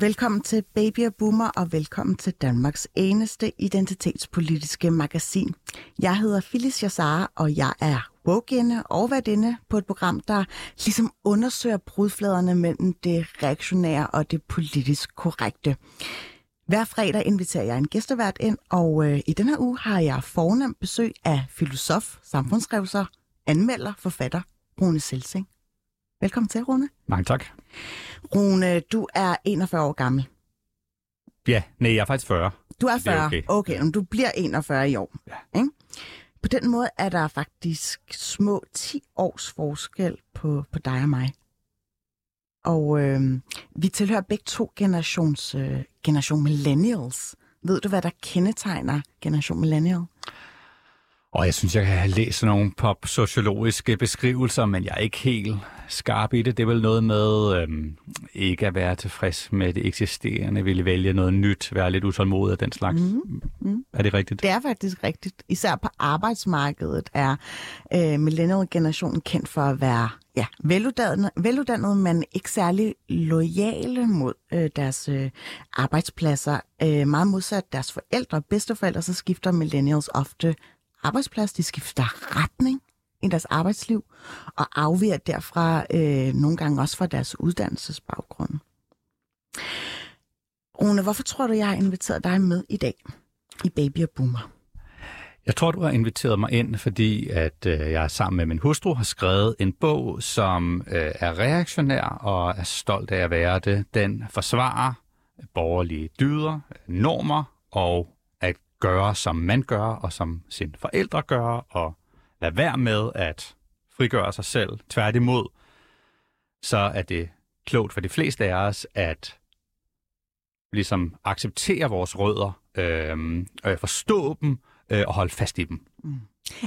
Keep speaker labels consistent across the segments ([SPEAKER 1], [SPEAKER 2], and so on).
[SPEAKER 1] Velkommen til Baby og Boomer, og velkommen til Danmarks eneste identitetspolitiske magasin. Jeg hedder Phyllis Jassar, og jeg er woke og værdinde på et program, der ligesom undersøger brudfladerne mellem det reaktionære og det politisk korrekte. Hver fredag inviterer jeg en gæstevært ind, og øh, i den her uge har jeg fornemt besøg af filosof, samfundsrevser, anmelder, forfatter Rune Selsing. Velkommen til, Rune.
[SPEAKER 2] Mange tak.
[SPEAKER 1] Rune, du er 41 år gammel.
[SPEAKER 2] Ja, nej, jeg er faktisk 40.
[SPEAKER 1] Du er
[SPEAKER 2] Det er
[SPEAKER 1] 40.
[SPEAKER 2] okay.
[SPEAKER 1] okay, men du bliver 41 i år.
[SPEAKER 2] Ja.
[SPEAKER 1] Ikke? På den måde er der faktisk små 10 års forskel på, på dig og mig. Og øh, vi tilhører begge to generations, øh, generation millennials. Ved du, hvad der kendetegner generation millennial?
[SPEAKER 2] Og jeg synes, jeg kan have læst nogle pop-sociologiske beskrivelser, men jeg er ikke helt skarp i det. Det er vel noget med øhm, ikke at være tilfreds med det eksisterende, ville vælge noget nyt, være lidt utålmodig af den slags. Mm. Mm. Er det rigtigt?
[SPEAKER 1] Det er faktisk rigtigt. Især på arbejdsmarkedet er øh, millennial-generationen kendt for at være ja, veluddannet, veluddannet, men ikke særlig lojale mod øh, deres øh, arbejdspladser. Øh, meget modsat deres forældre og bedsteforældre, så skifter millennials ofte arbejdsplads. De skifter retning i deres arbejdsliv og afviger derfra øh, nogle gange også fra deres uddannelsesbaggrund. Rune, hvorfor tror du, jeg har inviteret dig med i dag i Baby og Boomer?
[SPEAKER 2] Jeg tror, du har inviteret mig ind, fordi at øh, jeg sammen med min hustru har skrevet en bog, som øh, er reaktionær og er stolt af at være det. Den forsvarer borgerlige dyder, normer og gøre, som man gør, og som sine forældre gør, og lade være med at frigøre sig selv. Tværtimod, så er det klogt for de fleste af os at ligesom acceptere vores rødder, øh, øh, forstå dem øh, og holde fast i dem.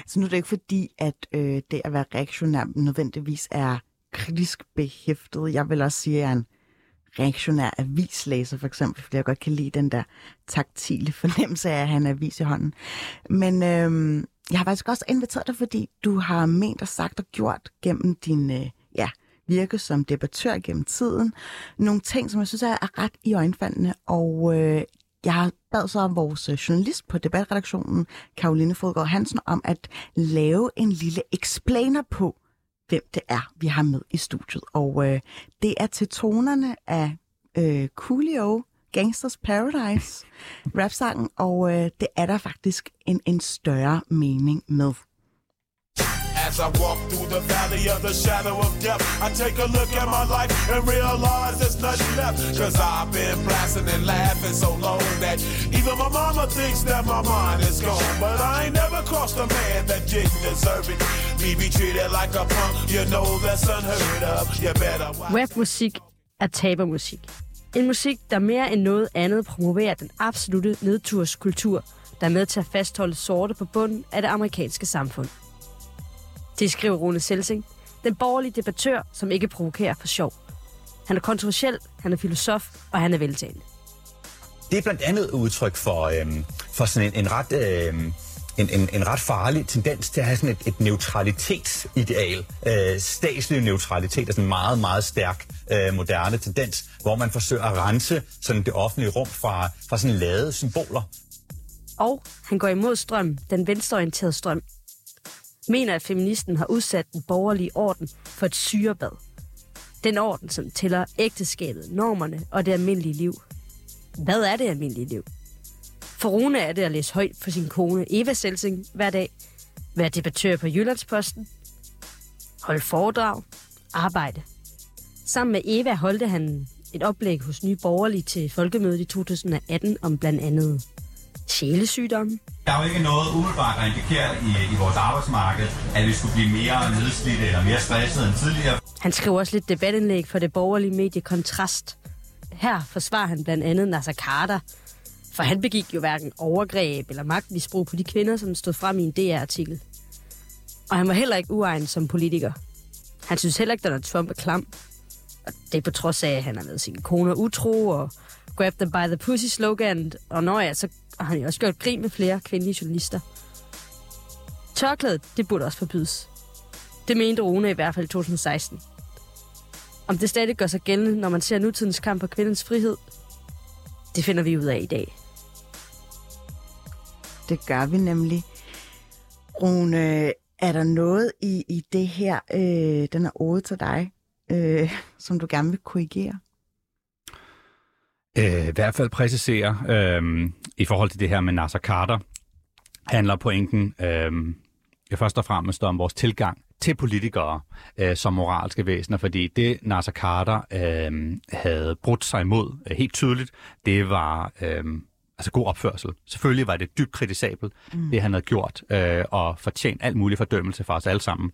[SPEAKER 1] Så nu er det ikke fordi, at øh, det at være reaktionær nødvendigvis er kritisk behæftet. Jeg vil også sige, at jeg er en reaktionær avislæser, for eksempel, fordi jeg godt kan lide den der taktile fornemmelse af at have en avis i hånden. Men øhm, jeg har faktisk også inviteret dig, fordi du har ment og sagt og gjort gennem din øh, ja, virke som debattør gennem tiden. Nogle ting, som jeg synes er, ret i øjenfaldende, og øh, jeg har bad så vores øh, journalist på debatredaktionen, Karoline Fodgaard Hansen, om at lave en lille explainer på, hvem det er, vi har med i studiet. Og øh, det er til tonerne af øh, Coolio, Gangsters Paradise, rapsangen, og øh, det er der faktisk en, en større mening med.
[SPEAKER 3] As I walk through the valley of the shadow of death, I take a look at my life and realize there's nothing left. Cause I've been blasting and laughing so long that even my mama thinks that my mind is gone. But I ain't never crossed a man that didn't deserve it. Me be treated like a punk, you know that's unheard of. You better watch.
[SPEAKER 4] Rapmusik er tabermusik. En musik, der mere end noget andet promoverer den absolute nedturskultur, der er med til at fastholde sorte på bunden af det amerikanske samfund. Det skriver Rune Selsing, den borgerlige debattør, som ikke provokerer for sjov. Han er kontroversiel, han er filosof, og han er veltalende.
[SPEAKER 5] Det er blandt andet udtryk for, øhm, for sådan en, en ret... Øhm, en, en, en ret farlig tendens til at have sådan et, et neutralitetsideal. Øh, statslig neutralitet er sådan en meget, meget stærk øh, moderne tendens, hvor man forsøger at rense sådan det offentlige rum fra, fra sådan ladede symboler.
[SPEAKER 4] Og han går imod strøm, den venstreorienterede strøm. Mener, at feministen har udsat den borgerlige orden for et syrebad. Den orden, som tæller ægteskabet, normerne og det almindelige liv. Hvad er det almindelige liv? For Rune er det at læse højt for sin kone Eva Selsing hver dag, være debattør på Jyllandsposten, holde foredrag, arbejde. Sammen med Eva holdte han et oplæg hos Nye Borgerlige til Folkemødet i 2018 om blandt andet sjælesygdomme.
[SPEAKER 2] Der er jo ikke noget umiddelbart, der indikerer i, i vores arbejdsmarked, at vi skulle blive mere nedslidte eller mere stressede end tidligere.
[SPEAKER 4] Han skriver også lidt debatindlæg for det borgerlige medie Kontrast. Her forsvarer han blandt andet Nasser Carter, for han begik jo hverken overgreb eller magtmisbrug på de kvinder, som stod frem i en DR-artikel. Og han var heller ikke uegnet som politiker. Han synes heller ikke, at Trump er klam. Og det er på trods af, at han har været sin kone utro og grab them by the pussy slogan. Og når ja, så og han har også gjort grin med flere kvindelige journalister. Tørklædet, det burde også forbydes. Det mente Rune i hvert fald i 2016. Om det stadig gør sig gældende, når man ser nutidens kamp for kvindens frihed, det finder vi ud af i dag.
[SPEAKER 1] Det gør vi nemlig. Rune, er der noget i, i det her, øh, den er ode til dig, øh, som du gerne vil korrigere?
[SPEAKER 2] Øh, I hvert fald præcisere, øh, i forhold til det her med Nasser Carter, handler pointen øh, først og fremmest om vores tilgang til politikere øh, som moralske væsener, fordi det Nasser Carter øh, havde brudt sig imod øh, helt tydeligt, det var øh, altså god opførsel. Selvfølgelig var det dybt kritisabelt, mm. det han havde gjort, øh, og fortjent alt muligt fordømmelse for os alle sammen.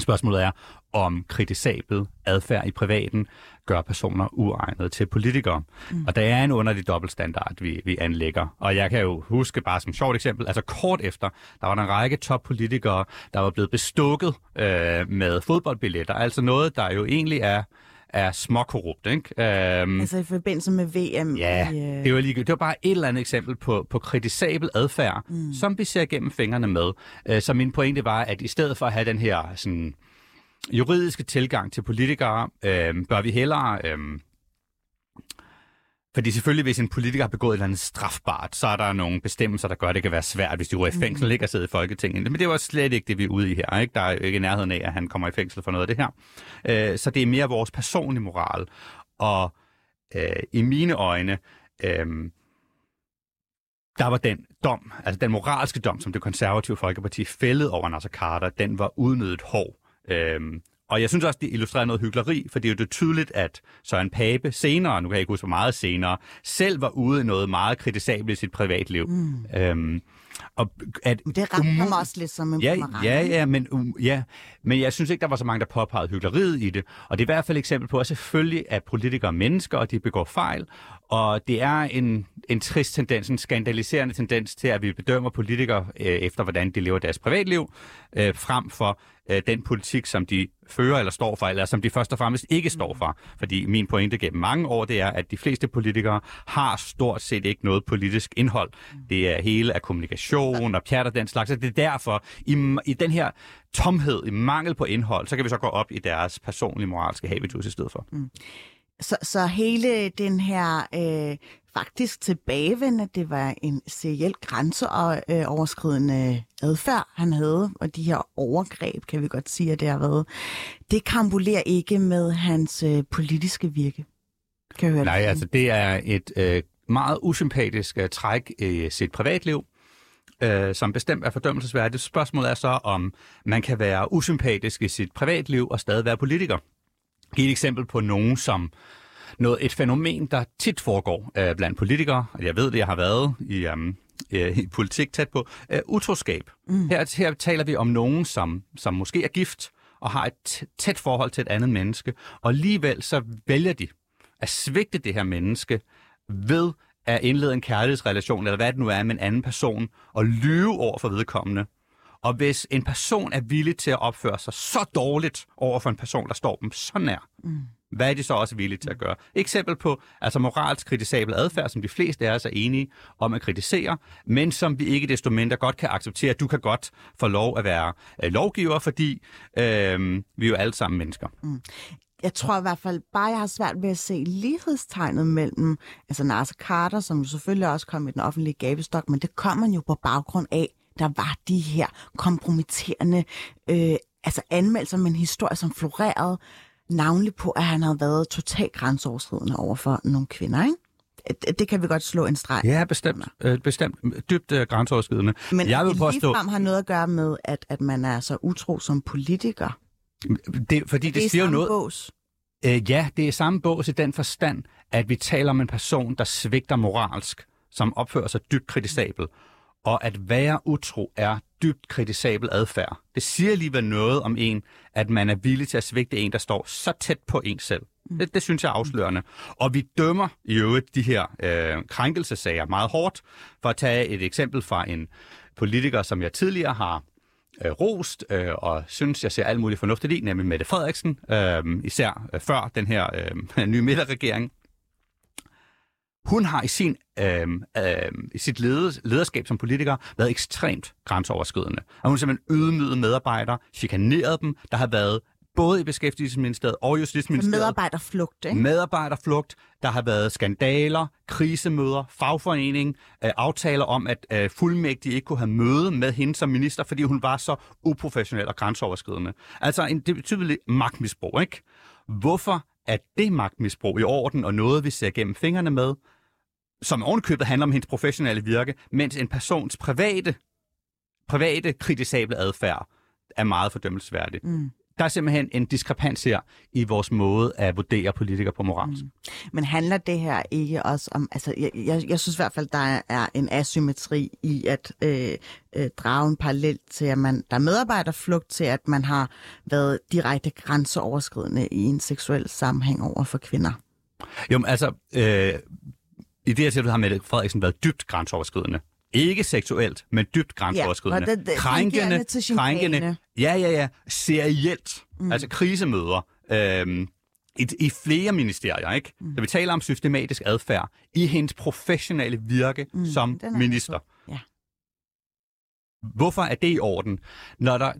[SPEAKER 2] Spørgsmålet er, om kritisabel adfærd i privaten gør personer uegnede til politikere. Mm. Og der er en underlig dobbeltstandard, vi, vi anlægger. Og jeg kan jo huske bare som sjovt eksempel, altså kort efter, der var der en række toppolitikere, der var blevet bestukket øh, med fodboldbilletter. Altså noget, der jo egentlig er er småkorrupt, ikke?
[SPEAKER 1] Øhm, altså i forbindelse med VM?
[SPEAKER 2] Ja, i, øh... det, var lige, det var bare et eller andet eksempel på, på kritisabel adfærd, mm. som vi ser gennem fingrene med. Øh, så min pointe var, at i stedet for at have den her sådan, juridiske tilgang til politikere, øh, bør vi hellere... Øh, fordi selvfølgelig, hvis en politiker har begået et eller andet strafbart, så er der nogle bestemmelser, der gør, at det kan være svært, hvis de er i fængsel, ikke at sidde i Folketinget. Men det var slet ikke det, vi er ude i her. Ikke? Der er jo ikke i nærheden af, at han kommer i fængsel for noget af det her. Øh, så det er mere vores personlige moral. Og øh, i mine øjne, øh, der var den dom, altså den moralske dom, som det konservative Folkeparti fældede over Nasser Carter, den var udnyttet hård. Øhm, og jeg synes også, det illustrerer noget hyggeleri, for det er jo det tydeligt, at Søren Pape senere, nu kan jeg ikke huske hvor meget senere, selv var ude i noget meget kritisabelt i sit privatliv. Mm. Øhm,
[SPEAKER 1] og at, det ramte um, ham også lidt som en
[SPEAKER 2] ja, ja, ja, men, um, ja, men jeg synes ikke, der var så mange, der påpegede hyggeleriet i det. Og det er i hvert fald et eksempel på, at selvfølgelig er politikere mennesker, og de begår fejl. Og det er en, en trist tendens, en skandaliserende tendens til, at vi bedømmer politikere øh, efter, hvordan de lever deres privatliv, øh, frem for øh, den politik, som de fører eller står for, eller som de først og fremmest ikke står for. Fordi min pointe gennem mange år, det er, at de fleste politikere har stort set ikke noget politisk indhold. Det er hele af kommunikation og pjat og den slags. det er derfor, i, i den her tomhed, i mangel på indhold, så kan vi så gå op i deres personlige moralske habitus i stedet for. Mm.
[SPEAKER 1] Så, så hele den her øh, faktisk tilbagevendende, det var en seriel grænseoverskridende adfærd, han havde, og de her overgreb, kan vi godt sige, at det har været, det kambulerer ikke med hans øh, politiske virke.
[SPEAKER 2] Kan jeg høre Nej, det? altså det er et øh, meget usympatisk øh, træk i sit privatliv, øh, som bestemt er fordømmelsesværdigt. Spørgsmålet er så, om man kan være usympatisk i sit privatliv og stadig være politiker give et eksempel på nogen, som noget, et fænomen, der tit foregår øh, blandt politikere, og jeg ved det, jeg har været i, um, øh, i politik tæt på, øh, utroskab. Mm. Her, her taler vi om nogen, som, som måske er gift og har et tæt forhold til et andet menneske, og alligevel så vælger de at svigte det her menneske ved at indlede en kærlighedsrelation, eller hvad det nu er med en anden person, og lyve over for vedkommende, og hvis en person er villig til at opføre sig så dårligt over for en person, der står dem så nær, mm. hvad er de så også villige til at gøre? Eksempel på altså moralsk kritisabel adfærd, som de fleste af os er enige om at kritisere, men som vi ikke desto mindre godt kan acceptere. Du kan godt få lov at være øh, lovgiver, fordi øh, vi er jo alle sammen mennesker. Mm
[SPEAKER 1] jeg tror i hvert fald bare, jeg har svært ved at se lighedstegnet mellem altså Nasser Carter, som jo selvfølgelig også kom i den offentlige gabestok, men det kommer jo på baggrund af, der var de her kompromitterende øh, altså anmeldelser med en historie, som florerede navnligt på, at han havde været totalt grænseoverskridende over for nogle kvinder, ikke? Det, kan vi godt slå en streg.
[SPEAKER 2] Ja, bestemt. Øh, bestemt dybt øh, grænseoverskridende.
[SPEAKER 1] Men jeg vil påstå... frem har noget at gøre med, at, at man er så utro som politiker.
[SPEAKER 2] Det, fordi det, det siger jo noget... Bås. Øh, ja, det er samme bås i den forstand, at vi taler om en person, der svigter moralsk, som opfører sig dybt kritisabel. Og at være utro er dybt kritisabel adfærd. Det siger alligevel noget om en, at man er villig til at svigte en, der står så tæt på en selv. Det, det synes jeg er afslørende. Og vi dømmer i øvrigt de her øh, krænkelsesager meget hårdt. For at tage et eksempel fra en politiker, som jeg tidligere har øh, rost, øh, og synes, jeg ser alt muligt fornuftigt i, nemlig Mette Frederiksen, øh, især øh, før den her øh, nye midterregering. Hun har i, sin, øh, øh, i sit leder, lederskab som politiker været ekstremt grænseoverskridende. Og hun har simpelthen ydmyget medarbejdere, chikaneret dem. Der har været både i Beskæftigelsesministeriet og Justitsministeriet.
[SPEAKER 1] Medarbejderflugt, ikke?
[SPEAKER 2] Medarbejderflugt. Der har været skandaler, krisemøder, fagforening, øh, aftaler om, at øh, fuldmægtige ikke kunne have møde med hende som minister, fordi hun var så uprofessionel og grænseoverskridende. Altså en det betydeligt magtmisbrug, ikke? Hvorfor er det magtmisbrug i orden og noget, vi ser gennem fingrene med, som ovenkøbet handler om hendes professionelle virke, mens en persons private, private kritisable adfærd er meget fordømmelsesværdig. Mm. Der er simpelthen en diskrepans her i vores måde at vurdere politikere på moralsk. Mm.
[SPEAKER 1] Men handler det her ikke også om, altså jeg, jeg, jeg synes i hvert fald, der er en asymmetri i at øh, øh, drage en parallel til, at man, der er medarbejderflugt til, at man har været direkte grænseoverskridende i en seksuel sammenhæng over for kvinder.
[SPEAKER 2] Jo, men altså, øh, i det her tilfælde har Mette Frederiksen været dybt grænseoverskridende. Ikke seksuelt, men dybt grænseoverskridende.
[SPEAKER 1] Ja, det- det-
[SPEAKER 2] krænkende, krænkende, ja, ja, ja, serielt. Mm. Altså krisemøder. Øhm, i, I flere ministerier, ikke? Mm. Så vi taler om systematisk adfærd i hendes professionelle virke mm, som
[SPEAKER 1] er
[SPEAKER 2] minister.
[SPEAKER 1] Ja.
[SPEAKER 2] Hvorfor er det i orden? Når der,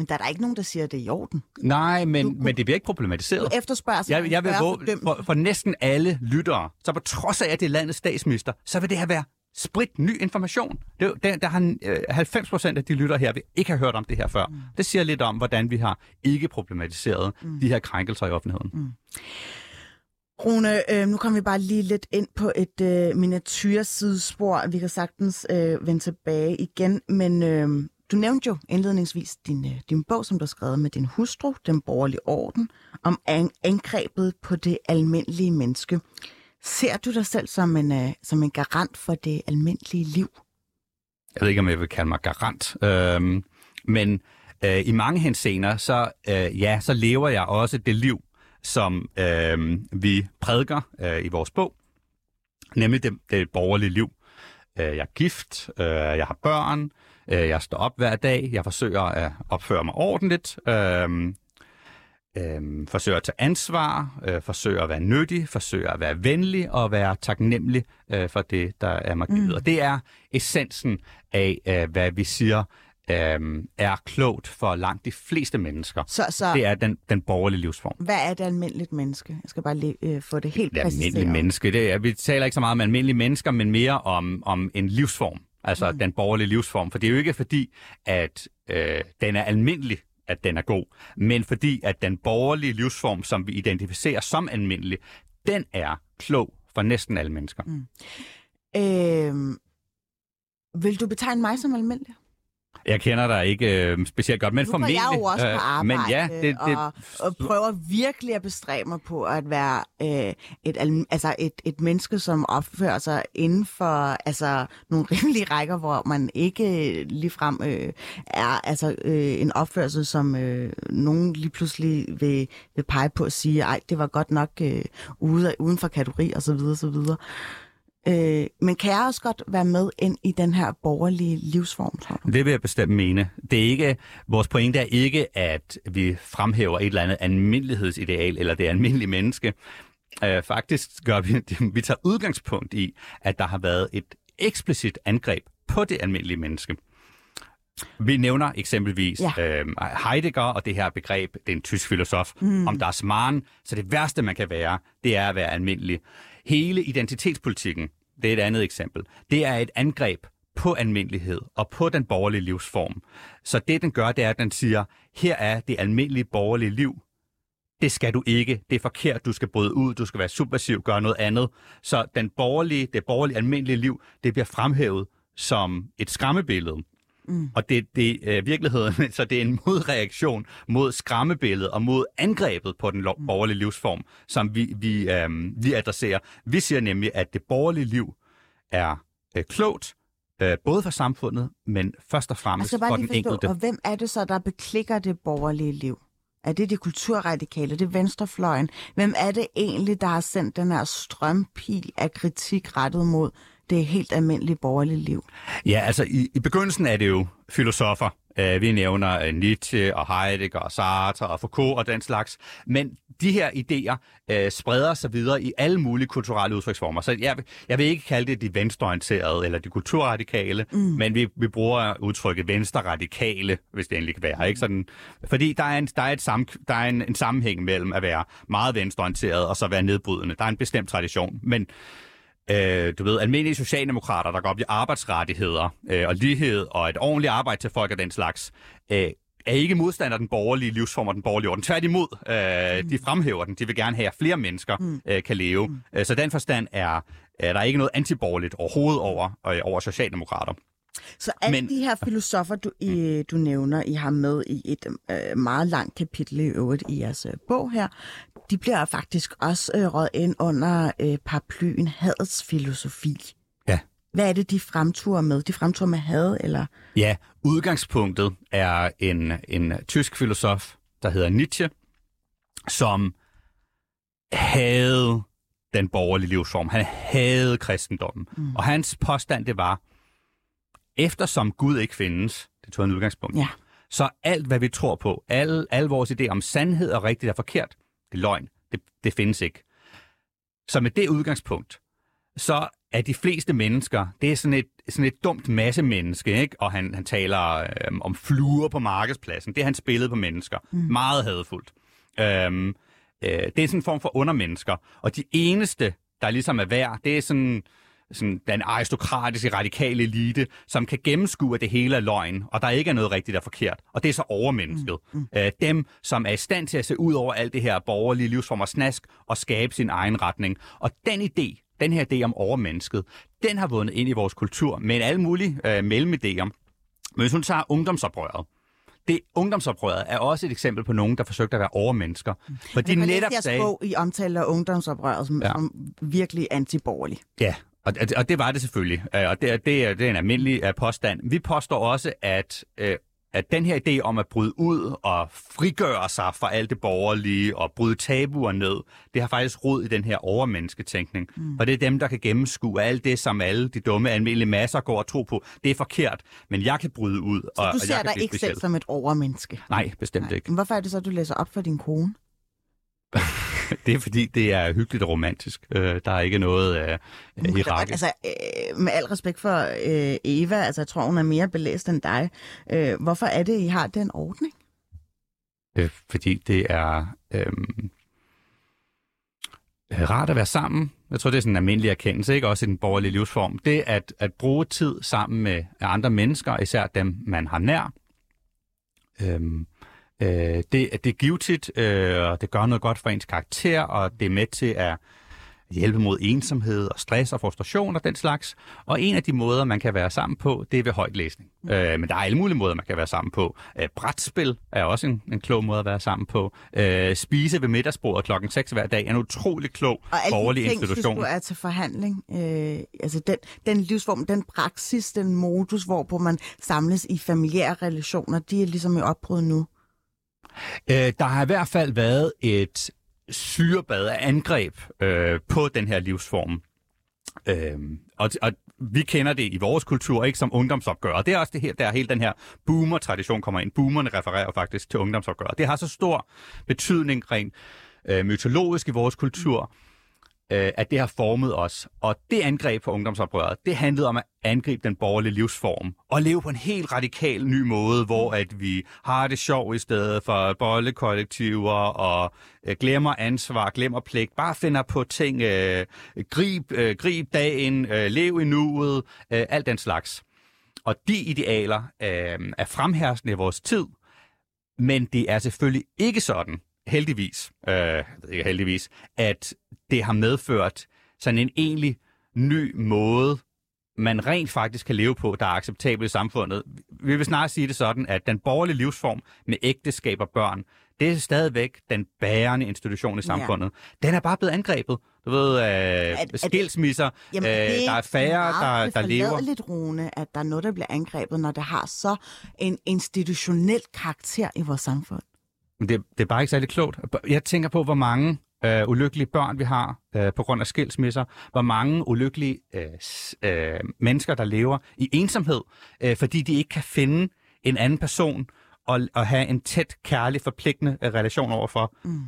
[SPEAKER 1] Men der er der ikke nogen, der siger, at det er i orden.
[SPEAKER 2] nej, men,
[SPEAKER 1] Du-
[SPEAKER 2] men det bliver ikke problematiseret.
[SPEAKER 1] Du efterspørger sig
[SPEAKER 2] Jeg, jeg vil våge, for, for næsten alle lyttere, så på trods af, at det er landets statsminister, så vil det her være sprit ny information. Det, er der, der har øh, 90 procent af de lyttere her, vi ikke har hørt om det her før. Mm. Det siger lidt om, hvordan vi har ikke problematiseret mm. de her krænkelser i offentligheden. Mm.
[SPEAKER 1] Rune, øh, nu kommer vi bare lige lidt ind på et øh, miniatyrsidespor. Vi kan sagtens øh, vende tilbage igen, men øh, du nævnte jo indledningsvis din, øh, din bog, som du har skrevet med din hustru, Den borgerlige orden, om angrebet på det almindelige menneske. Ser du dig selv som en, øh, som en garant for det almindelige liv?
[SPEAKER 2] Jeg ved ikke, om jeg vil kalde mig garant, øhm, men øh, i mange henseender, så, øh, ja, så lever jeg også det liv, som øh, vi prædiker øh, i vores bog, nemlig det, det borgerlige liv. Øh, jeg er gift, øh, jeg har børn, øh, jeg står op hver dag, jeg forsøger at opføre mig ordentligt, øh, øh, forsøger at tage ansvar, øh, forsøger at være nyttig, forsøger at være venlig og være taknemmelig øh, for det, der er mig givet. Mm. Og det er essensen af, øh, hvad vi siger øh, er klogt for langt de fleste mennesker.
[SPEAKER 1] Så, så
[SPEAKER 2] Det er den, den borgerlige livsform.
[SPEAKER 1] hvad er det almindeligt menneske? Jeg skal bare lige øh, få det helt
[SPEAKER 2] Det
[SPEAKER 1] præciseret.
[SPEAKER 2] almindelige menneske. Det er, vi taler ikke så meget om almindelige mennesker, men mere om, om en livsform. Altså mm. den borgerlige livsform. For det er jo ikke fordi, at øh, den er almindelig, at den er god, men fordi, at den borgerlige livsform, som vi identificerer som almindelig, den er klog for næsten alle mennesker. Mm.
[SPEAKER 1] Øh, vil du betegne mig som almindelig?
[SPEAKER 2] Jeg kender dig ikke øh, specielt godt, men
[SPEAKER 1] Nu
[SPEAKER 2] formentlig.
[SPEAKER 1] jeg jo også på
[SPEAKER 2] øh,
[SPEAKER 1] arbejde
[SPEAKER 2] men ja, det, det,
[SPEAKER 1] og, og prøver virkelig at bestræbe mig på at være øh, et, al- altså et, et menneske, som opfører sig inden for altså, nogle rimelige rækker, hvor man ikke ligefrem øh, er altså, øh, en opførsel, som øh, nogen lige pludselig vil, vil pege på og sige, ej, det var godt nok øh, ude, uden for kategori osv. osv. Øh, men kan jeg også godt være med ind i den her borgerlige livsform, tror du?
[SPEAKER 2] Det vil jeg bestemt mene. Det er ikke, vores pointe er ikke, at vi fremhæver et eller andet almindelighedsideal eller det almindelige menneske. Uh, faktisk gør vi, vi tager udgangspunkt i, at der har været et eksplicit angreb på det almindelige menneske. Vi nævner eksempelvis
[SPEAKER 1] Ja.
[SPEAKER 2] øh, Heidegger og det her begreb, det er en tysk filosof, mm. om das Mann. Så det værste, man kan være, det er at være almindelig. Hele identitetspolitikken, det er et andet eksempel, det er et angreb på almindelighed og på den borgerlige livsform. Så det, den gør, det er, at den siger, her er det almindelige borgerlige liv. Det skal du ikke. Det er forkert. Du skal bryde ud. Du skal være subversiv. Gøre noget andet. Så den borgerlige, det borgerlige almindelige liv, det bliver fremhævet som et skræmmebillede. Mm. Og det, det er øh, virkeligheden, så det er en modreaktion mod skræmmebilledet og mod angrebet på den
[SPEAKER 1] Mm.
[SPEAKER 2] borgerlige livsform, som vi, vi, øh, vi adresserer. Vi siger nemlig, at det borgerlige liv er øh, klogt, øh, både for samfundet, men først og fremmest
[SPEAKER 1] skal
[SPEAKER 2] for den
[SPEAKER 1] forstå,
[SPEAKER 2] enkelte.
[SPEAKER 1] og hvem er det så, der beklikker det borgerlige liv? Er det de kulturradikale, det er venstrefløjen? Hvem er det egentlig, der har sendt den her strømpil af kritik rettet mod det helt almindelige borgerlige liv?
[SPEAKER 2] Ja, altså i, i begyndelsen er det jo filosofer. Uh, vi nævner uh, Nietzsche og Heidegger og Sartre og Foucault og den slags. Men de her idéer uh, spreder sig videre i alle mulige kulturelle udtryksformer. Så jeg, jeg vil ikke kalde det de venstreorienterede eller de kulturradikale, mm. men vi, vi bruger udtrykket venstreradikale, hvis det endelig kan være. Ikke? Sådan, fordi der er, en, der er, et sam, der er en, en sammenhæng mellem at være meget venstreorienteret og så være nedbrydende. Der er en bestemt tradition. Men øh, du ved, almindelige socialdemokrater, der går op i arbejdsrettigheder øh, og lighed og et ordentligt arbejde til folk og den slags, øh, er ikke modstander af den borgerlige livsform og den borgerlige orden. Tværtimod, øh, mm. de fremhæver den. De vil gerne have, at flere mennesker mm. øh, kan leve. Mm. Øh, så den forstand er, er der ikke noget antiborgerligt overhovedet over, øh, over socialdemokrater.
[SPEAKER 1] Så alle
[SPEAKER 2] Men-
[SPEAKER 1] de her filosofer, du, I, du nævner, I har med i et øh, meget langt kapitel i øvrigt i jeres øh, bog her, de bliver faktisk også øh, råd ind under øh, paraplyen hadets filosofi.
[SPEAKER 2] Ja.
[SPEAKER 1] Hvad er det, de fremturer med? De fremturer med had, eller?
[SPEAKER 2] Ja, udgangspunktet er en, en tysk filosof, der hedder Nietzsche, som havde den borgerlige livsform. Han havde kristendommen. Mm. Og hans påstand, det var, eftersom Gud ikke findes, det tog en udgangspunkt,
[SPEAKER 1] Ja.
[SPEAKER 2] så alt, hvad vi tror på, alle, alle vores idéer om sandhed og rigtigt og forkert, det er løgn. Det, det findes ikke. Så med det udgangspunkt, så er de fleste mennesker, det er sådan et, sådan et dumt masse menneske, ikke? og han, han taler øhm, om fluer på markedspladsen. Det er hans billede på mennesker. Mm. Meget hadfuldt. Øhm, øh, det er sådan en form for undermennesker. Og de eneste, der ligesom er værd, det er sådan, sådan den aristokratiske, radikale elite, som kan gennemskue, at det hele er løgn, og der ikke er noget rigtigt og forkert. Og det er så overmennesket. Mm. Øh, dem, som er i stand til at se ud over alt det her borgerlige livsform og snask, og skabe sin egen retning. Og den idé, den her idé om overmennesket, den har vundet ind i vores kultur med alle mulige øh, mellemidéer. Men hvis hun tager ungdomsoprøret, det ungdomsoprøret er også et eksempel på nogen, der forsøgte at være overmennesker. For de
[SPEAKER 1] Jeg
[SPEAKER 2] netop sagde...
[SPEAKER 1] bog i omtale af ungdomsoprøret som,
[SPEAKER 2] ja.
[SPEAKER 1] som virkelig antiborgerlig.
[SPEAKER 2] Ja, og, og- og det var det selvfølgelig. Øh, Og det, er- det, er, det er en almindelig uh, påstand. Vi påstår også, at, uh, at den her idé om at bryde ud og frigøre sig fra alt det borgerlige og bryde tabuer ned, det har faktisk rod i den her overmennesketænkning. Mm. For det er dem, der kan gennemskue alt det, som alle de dumme almindelige masser går og tro på. Det er forkert, men jeg kan bryde ud.
[SPEAKER 1] Så
[SPEAKER 2] og,
[SPEAKER 1] du
[SPEAKER 2] og jeg
[SPEAKER 1] ser
[SPEAKER 2] kan
[SPEAKER 1] dig ikke
[SPEAKER 2] speciel.
[SPEAKER 1] selv som et overmenneske?
[SPEAKER 2] Nej, bestemt
[SPEAKER 1] Nej.
[SPEAKER 2] ikke.
[SPEAKER 1] Men hvorfor er det så, at du læser op for din kone?
[SPEAKER 2] Det er fordi, det er hyggeligt og romantisk. Øh, der er ikke noget uh,
[SPEAKER 1] godt-
[SPEAKER 2] hierarkisk.
[SPEAKER 1] Altså, øh, med al respekt for øh, Eva, altså jeg tror, hun er mere belæst end dig. Øh, hvorfor er det, I har den ordning?
[SPEAKER 2] Øh, fordi det er øhm, øh, rart at være sammen. Jeg tror, det er sådan en almindelig erkendelse, ikke? også i den borgerlige livsform. Det at, at bruge tid sammen med andre mennesker, især dem, man har nær. Øhm, øh, det, det er givetigt, øh, og det gør noget godt for ens karakter, og det er med til at hjælpe mod ensomhed og stress og frustration og den slags. Og en af de måder, man kan være sammen på, det er ved højt læsning. Mm. Øh, men der er alle mulige måder, man kan være sammen på. Øh, brætspil er også en, en klog måde at være sammen på. Øh, spise ved middagsbordet klokken 6 hver dag er en utrolig klog
[SPEAKER 1] Og
[SPEAKER 2] borgerlig
[SPEAKER 1] ting,
[SPEAKER 2] institution.
[SPEAKER 1] du er til forhandling. Øh, altså den, den livsform, den praksis, den modus, hvorpå man samles i familiære relationer, de er ligesom i opbrud nu.
[SPEAKER 2] Øh, der har i hvert fald været et syrebad af angreb øh, på den her livsform. Øh, og, og vi kender det i vores kultur ikke som ungdomsopgør. Og det er også det her, der hele den her boomer-tradition kommer ind. Boomerne refererer faktisk til ungdomsopgør. Det har så stor betydning rent øh, mytologisk i vores kultur, øh, at det har formet os. Og det angreb på ungdomsoprøret, det handlede om at angribe den borgerlige livsform og leve på en helt radikal ny måde, hvor at vi har det sjov i stedet for bollekollektiver og øh, glemmer ansvar, glemmer pligt, bare finder på ting, øh, grib, øh, grib dagen, øh, lev i nuet, øh, alt den slags. Og de idealer øh, er fremherskende i vores tid, men det er selvfølgelig ikke sådan, heldigvis, øh, ikke heldigvis, at det har medført sådan en egentlig ny måde, man rent faktisk kan leve på, der er acceptabelt i samfundet. Vi vil snart sige det sådan, at den borgerlige livsform med ægteskab og børn, det er stadigvæk den bærende institution i samfundet. Ja. Den er bare blevet angrebet. Du ved, øh,
[SPEAKER 1] at-
[SPEAKER 2] skilsmisser,
[SPEAKER 1] Jamen,
[SPEAKER 2] øh,
[SPEAKER 1] det
[SPEAKER 2] der er færre, der, der lever.
[SPEAKER 1] lidt, Rune, at der er noget, der bliver angrebet, når det har så en institutionel karakter i vores samfund.
[SPEAKER 2] Det, det er bare ikke særlig klogt. Jeg tænker på, hvor mange øh, ulykkelige børn vi har øh, på grund af skilsmisser. Hvor mange ulykkelige øh, øh, mennesker, der lever i ensomhed, øh, fordi de ikke kan finde en anden person og, og have en tæt, kærlig, forpligtende øh, relation overfor.
[SPEAKER 1] Mm.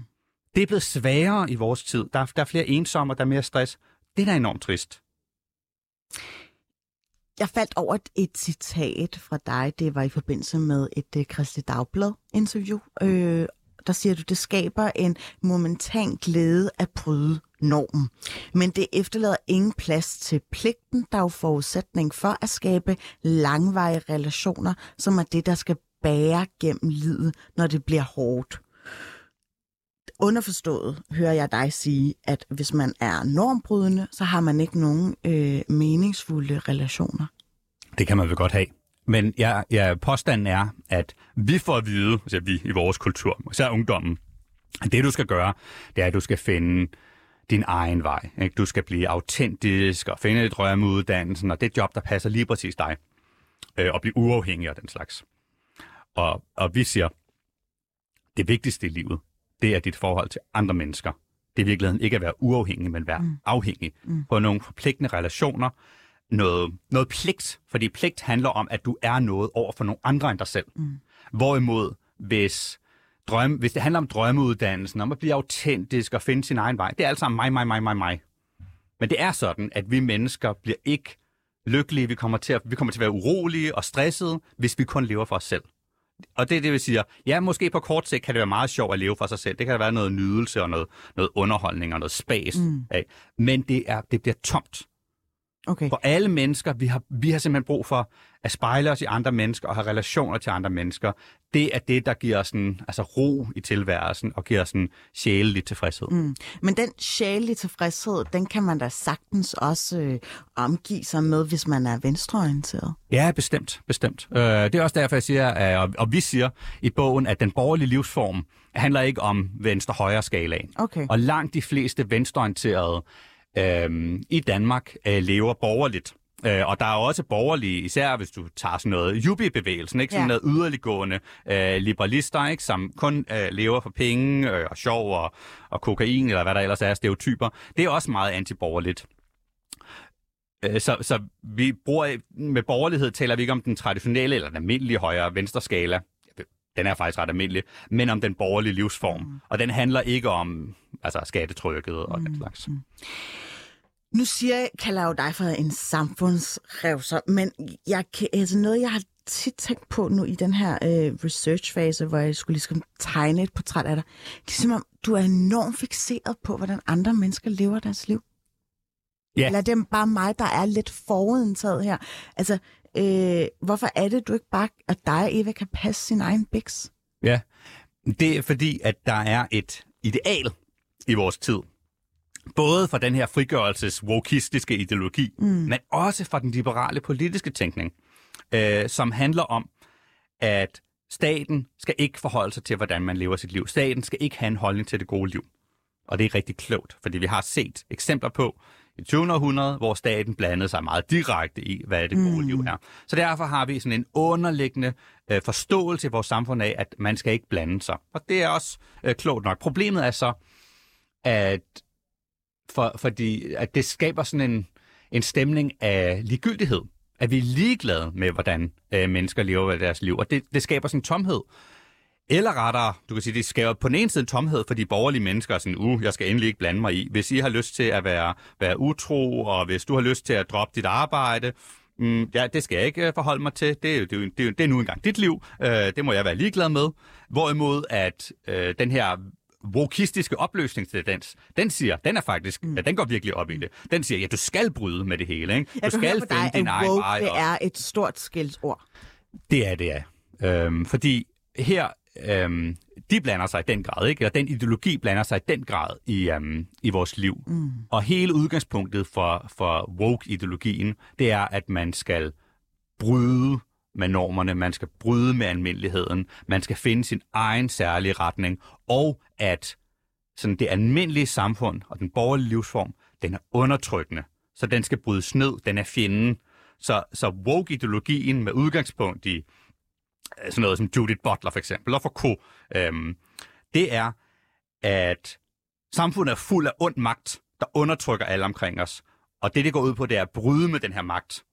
[SPEAKER 2] Det er blevet sværere i vores tid. Der er, der er flere ensomme, der er mere stress. Det er da enormt trist.
[SPEAKER 1] Jeg faldt over et, et citat fra dig. Det var i forbindelse med et øh, uh, Kristelig Dagblad-interview. Øh, der siger du, det skaber en momentan glæde at bryde normen. Men det efterlader ingen plads til pligten, der er jo forudsætning for at skabe langvarige relationer, som er det, der skal bære gennem livet, når det bliver hårdt. Underforstået hører jeg dig sige, at hvis man er normbrydende, så har man ikke nogen øh, meningsfulde relationer.
[SPEAKER 2] Det kan man vel godt have. Men ja, ja, påstanden er, at vi får at vide, altså vi i vores kultur, især ungdommen, at det du skal gøre, det er, at du skal finde din egen vej. Ikke? Du skal blive autentisk og finde et drømmeuddannelsen og det job, der passer lige præcis dig. Øh, og blive uafhængig af den slags. Og, og vi siger, det vigtigste i livet, det er dit forhold til andre mennesker. Det er i virkeligheden ikke at være uafhængig, men være mm. afhængig mm. på nogle forpligtende relationer, noget, noget pligt, fordi pligt handler om, at du er noget over for nogle andre end dig selv. Mm. Hvorimod, hvis, drømme, hvis det handler om drømmeuddannelsen, om at blive autentisk og finde sin egen vej, det er alt sammen mig, mig, mig, mig, mig. Men det er sådan, at vi mennesker bliver ikke lykkelige, vi kommer til at, vi kommer til at være urolige og stressede, hvis vi kun lever for os selv. Og det er det, vi siger. Ja, måske på kort sigt kan det være meget sjovt at leve for sig selv. Det kan være noget nydelse og noget, noget underholdning og noget spas mm. af. Men det, er, det bliver tomt.
[SPEAKER 1] Okay.
[SPEAKER 2] For alle mennesker, vi har, vi har simpelthen brug for at spejle os i andre mennesker og have relationer til andre mennesker. Det er det, der giver sådan, altså ro i tilværelsen og giver en sjælelig tilfredshed. Mm.
[SPEAKER 1] Men den sjælelige tilfredshed, den kan man da sagtens også øh, omgive sig med, hvis man er venstreorienteret.
[SPEAKER 2] Ja, bestemt, bestemt. Øh, det er også derfor, jeg siger, at, og, og vi siger i bogen, at den borgerlige livsform handler ikke om venstre-højre skalaen.
[SPEAKER 1] Okay.
[SPEAKER 2] Og langt de fleste venstreorienterede øh, i Danmark øh, lever borgerligt. Øh, og der er også borgerlige, især hvis du tager sådan noget jubibevægelsen, ikke? Sådan
[SPEAKER 1] Ja.
[SPEAKER 2] noget yderliggående øh, liberalister, ikke? som kun øh, lever for penge øh, og sjov og, og kokain, eller hvad der ellers er stereotyper. Det er også meget antiborgerligt. Øh, Så, så vi bruger, med borgerlighed taler vi ikke om den traditionelle eller den almindelige højre-venstre skala. Den er faktisk ret almindelig, men om den borgerlige livsform. Mm. Og den handler ikke om altså, skattetrykket og den slags.
[SPEAKER 1] Nu siger jeg, kalder jeg jo dig for en samfundsrevser, men jeg altså noget, jeg har tit tænkt på nu i den her øh, researchfase, hvor jeg skulle ligesom tegne et portræt af dig. Det er som om, du er enormt fixeret på, hvordan andre mennesker lever deres liv.
[SPEAKER 2] Ja.
[SPEAKER 1] Eller det er bare mig, der er lidt forudindtaget her. Altså, øh, hvorfor er det, du ikke bare, at dig Eva kan passe sin egen biks?
[SPEAKER 2] Ja, det er fordi, at der er et ideal i vores tid. Både for den her frigørelses wokistiske ideologi, mm. men også for den liberale politiske tænkning, øh, som handler om, at staten skal ikke forholde sig til, hvordan man lever sit liv. Staten skal ikke have en holdning til det gode liv. Og det er rigtig klogt, fordi vi har set eksempler på i 20. århundrede, hvor staten blandede sig meget direkte i, hvad det gode mm. liv er. Så derfor har vi sådan en underliggende øh, forståelse i vores samfund af, at man skal ikke blande sig. Og det er også øh, klogt nok. Problemet er så, at, for, fordi, at det skaber sådan en, en stemning af ligegyldighed. At vi er ligeglade med, hvordan øh, mennesker lever deres liv. Og det, det skaber sådan en tomhed. Eller rettere, du kan sige, det skaber på den ene side en tomhed for de borgerlige mennesker, sådan, uh, jeg skal endelig ikke blande mig i. Hvis I har lyst til at være, være utro, og hvis du har lyst til at droppe dit arbejde, mm, ja, det skal jeg ikke øh, forholde mig til. Det er, jo, det, er, jo- det, er, det er nu engang dit liv. Øh, det må jeg være ligeglad med. Hvorimod, at øh, den her wokistiske opløsningstendens, den siger, den er faktisk, mm. ja, den går virkelig op i det. Den siger, ja, du skal bryde med det hele, ikke?
[SPEAKER 1] Jeg
[SPEAKER 2] du skal
[SPEAKER 1] på dig,
[SPEAKER 2] finde din egen vej.
[SPEAKER 1] det er et stort skældsord.
[SPEAKER 2] det er det, ja. Øhm, fordi her øhm, de blander sig i den grad, ikke? Eller den ideologi blander sig i den grad i, øhm, i vores liv. Mm. Og hele udgangspunktet for, for woke-ideologien, det er, at man skal bryde med normerne, man skal bryde med almindeligheden, man skal finde sin egen særlige retning, og at sådan det almindelige samfund og den borgerlige livsform, den er undertrykkende, så den skal brydes ned, den er fjenden. Så, så woke-ideologien med udgangspunkt i sådan noget som Judith Butler for eksempel, og Foucault, øhm, det er, at samfundet er fuld af ond magt, der undertrykker alle omkring os. Og det, det går ud på, det er at bryde med den her magt,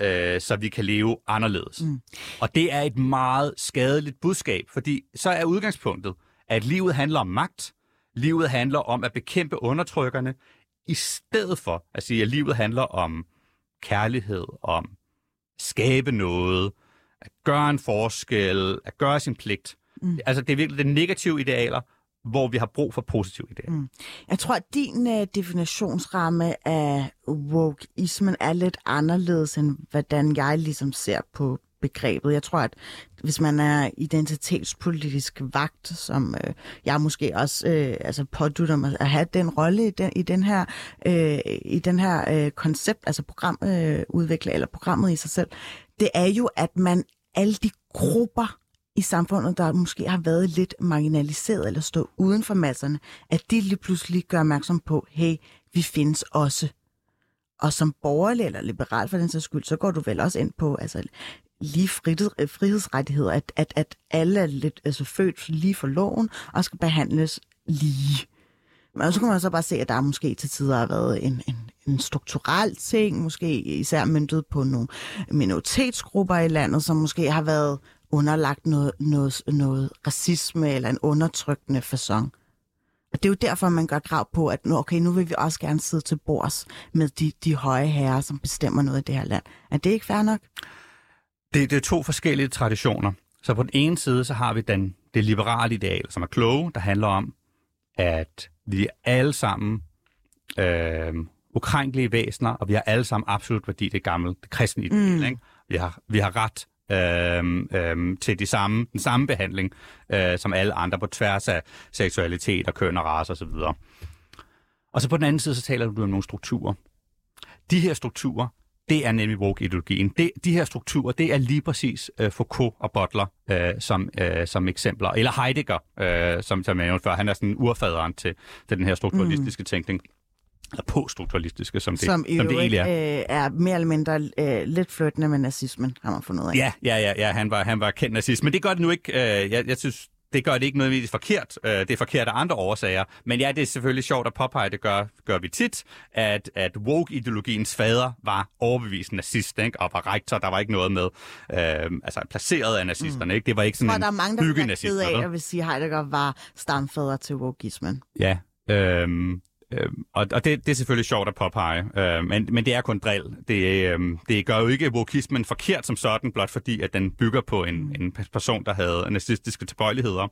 [SPEAKER 2] øh, så vi kan leve anderledes. Mm. Og det er et meget skadeligt budskab, fordi så er udgangspunktet, at livet handler om magt, livet handler om at bekæmpe undertrykkerne, i stedet for at sige, at livet handler om kærlighed, om skabe noget, at gøre en forskel, at gøre sin pligt. Mm. Altså det er virkelig de negative idealer, hvor vi har brug for positive idealer. Mm.
[SPEAKER 1] Jeg tror, at din uh, definitionsramme af wokeismen er lidt anderledes, end hvordan jeg ligesom ser på begrebet. Jeg tror, at hvis man er identitetspolitisk vagt, som øh, jeg måske også øh, altså pådutter mig at have den rolle i den, i den her, øh, i den her øh, koncept, altså programudvikler øh, eller programmet i sig selv, det er jo, at man alle de grupper i samfundet, der måske har været lidt marginaliseret eller stået uden for masserne, at de lige pludselig gør opmærksom på, hey, vi findes også. Og som borgerlig eller liberal for den sags skyld, så går du vel også ind på altså, lige frihed, øh, frihedsrettigheder, at, at, at alle er lidt, altså, født lige for loven og skal behandles lige. Men så kan man så bare se, at der måske til tider har været en, en, en strukturel ting, måske især myndet på nogle minoritetsgrupper i landet, som måske har været underlagt noget, noget, noget racisme eller en undertrykkende façon. Og det er jo derfor, man gør krav på, at nu, okay, nu vil vi også gerne sidde til bords med de, de høje herrer, som bestemmer noget i det her land. Er det ikke fair nok?
[SPEAKER 2] Det, det er to forskellige traditioner. Så på den ene side, så har vi den, det liberale ideal, som er kloge, der handler om, at vi er alle sammen øh, ukrænkelige væsener, og vi har alle sammen absolut værdi, det gamle, det kristne ideal. Mm. Ikke? Vi, har, vi har ret øh, øh, til de samme, den samme behandling øh, som alle andre på tværs af seksualitet og køn og race osv. Og, og så på den anden side, så taler du om nogle strukturer. De her strukturer, det er nemlig woke-ideologien. Det, de her strukturer, det er lige præcis uh, Foucault og Butler uh, som, uh, som eksempler. Eller Heidegger, uh, som, som jeg nævnte før. Han er sådan urfaderen til, til den her strukturalistiske mm. tænkning eller poststrukturalistiske, som det, som, som det egentlig er.
[SPEAKER 1] Øh, er mere eller mindre øh, lidt flyttende med nazismen, har man fundet ud af.
[SPEAKER 2] Ja, ja, ja, ja han, var, han var kendt nazist, men det gør det nu ikke. Øh, jeg, jeg synes, det gør det ikke nødvendigvis forkert. Øh, det er forkert af andre årsager. Men ja, det er selvfølgelig sjovt at påpege, det gør, gør vi tit, at, at woke-ideologiens fader var overbevist nazist, ikke? og var rektor. Der var ikke noget med, øh, altså placeret af nazisterne. Mm. Ikke? Det var ikke sådan
[SPEAKER 1] og
[SPEAKER 2] en
[SPEAKER 1] der er mange, der er af, at vil sige, Heidegger var stamfader til wokeismen.
[SPEAKER 2] Ja, øh, Øh, og og det, det er selvfølgelig sjovt at påpege, øh, men, men det er kun drill. Det, øh, det gør jo ikke wokismen forkert som sådan, blot fordi at den bygger på en, mm. en person, der havde nazistiske tilbøjeligheder.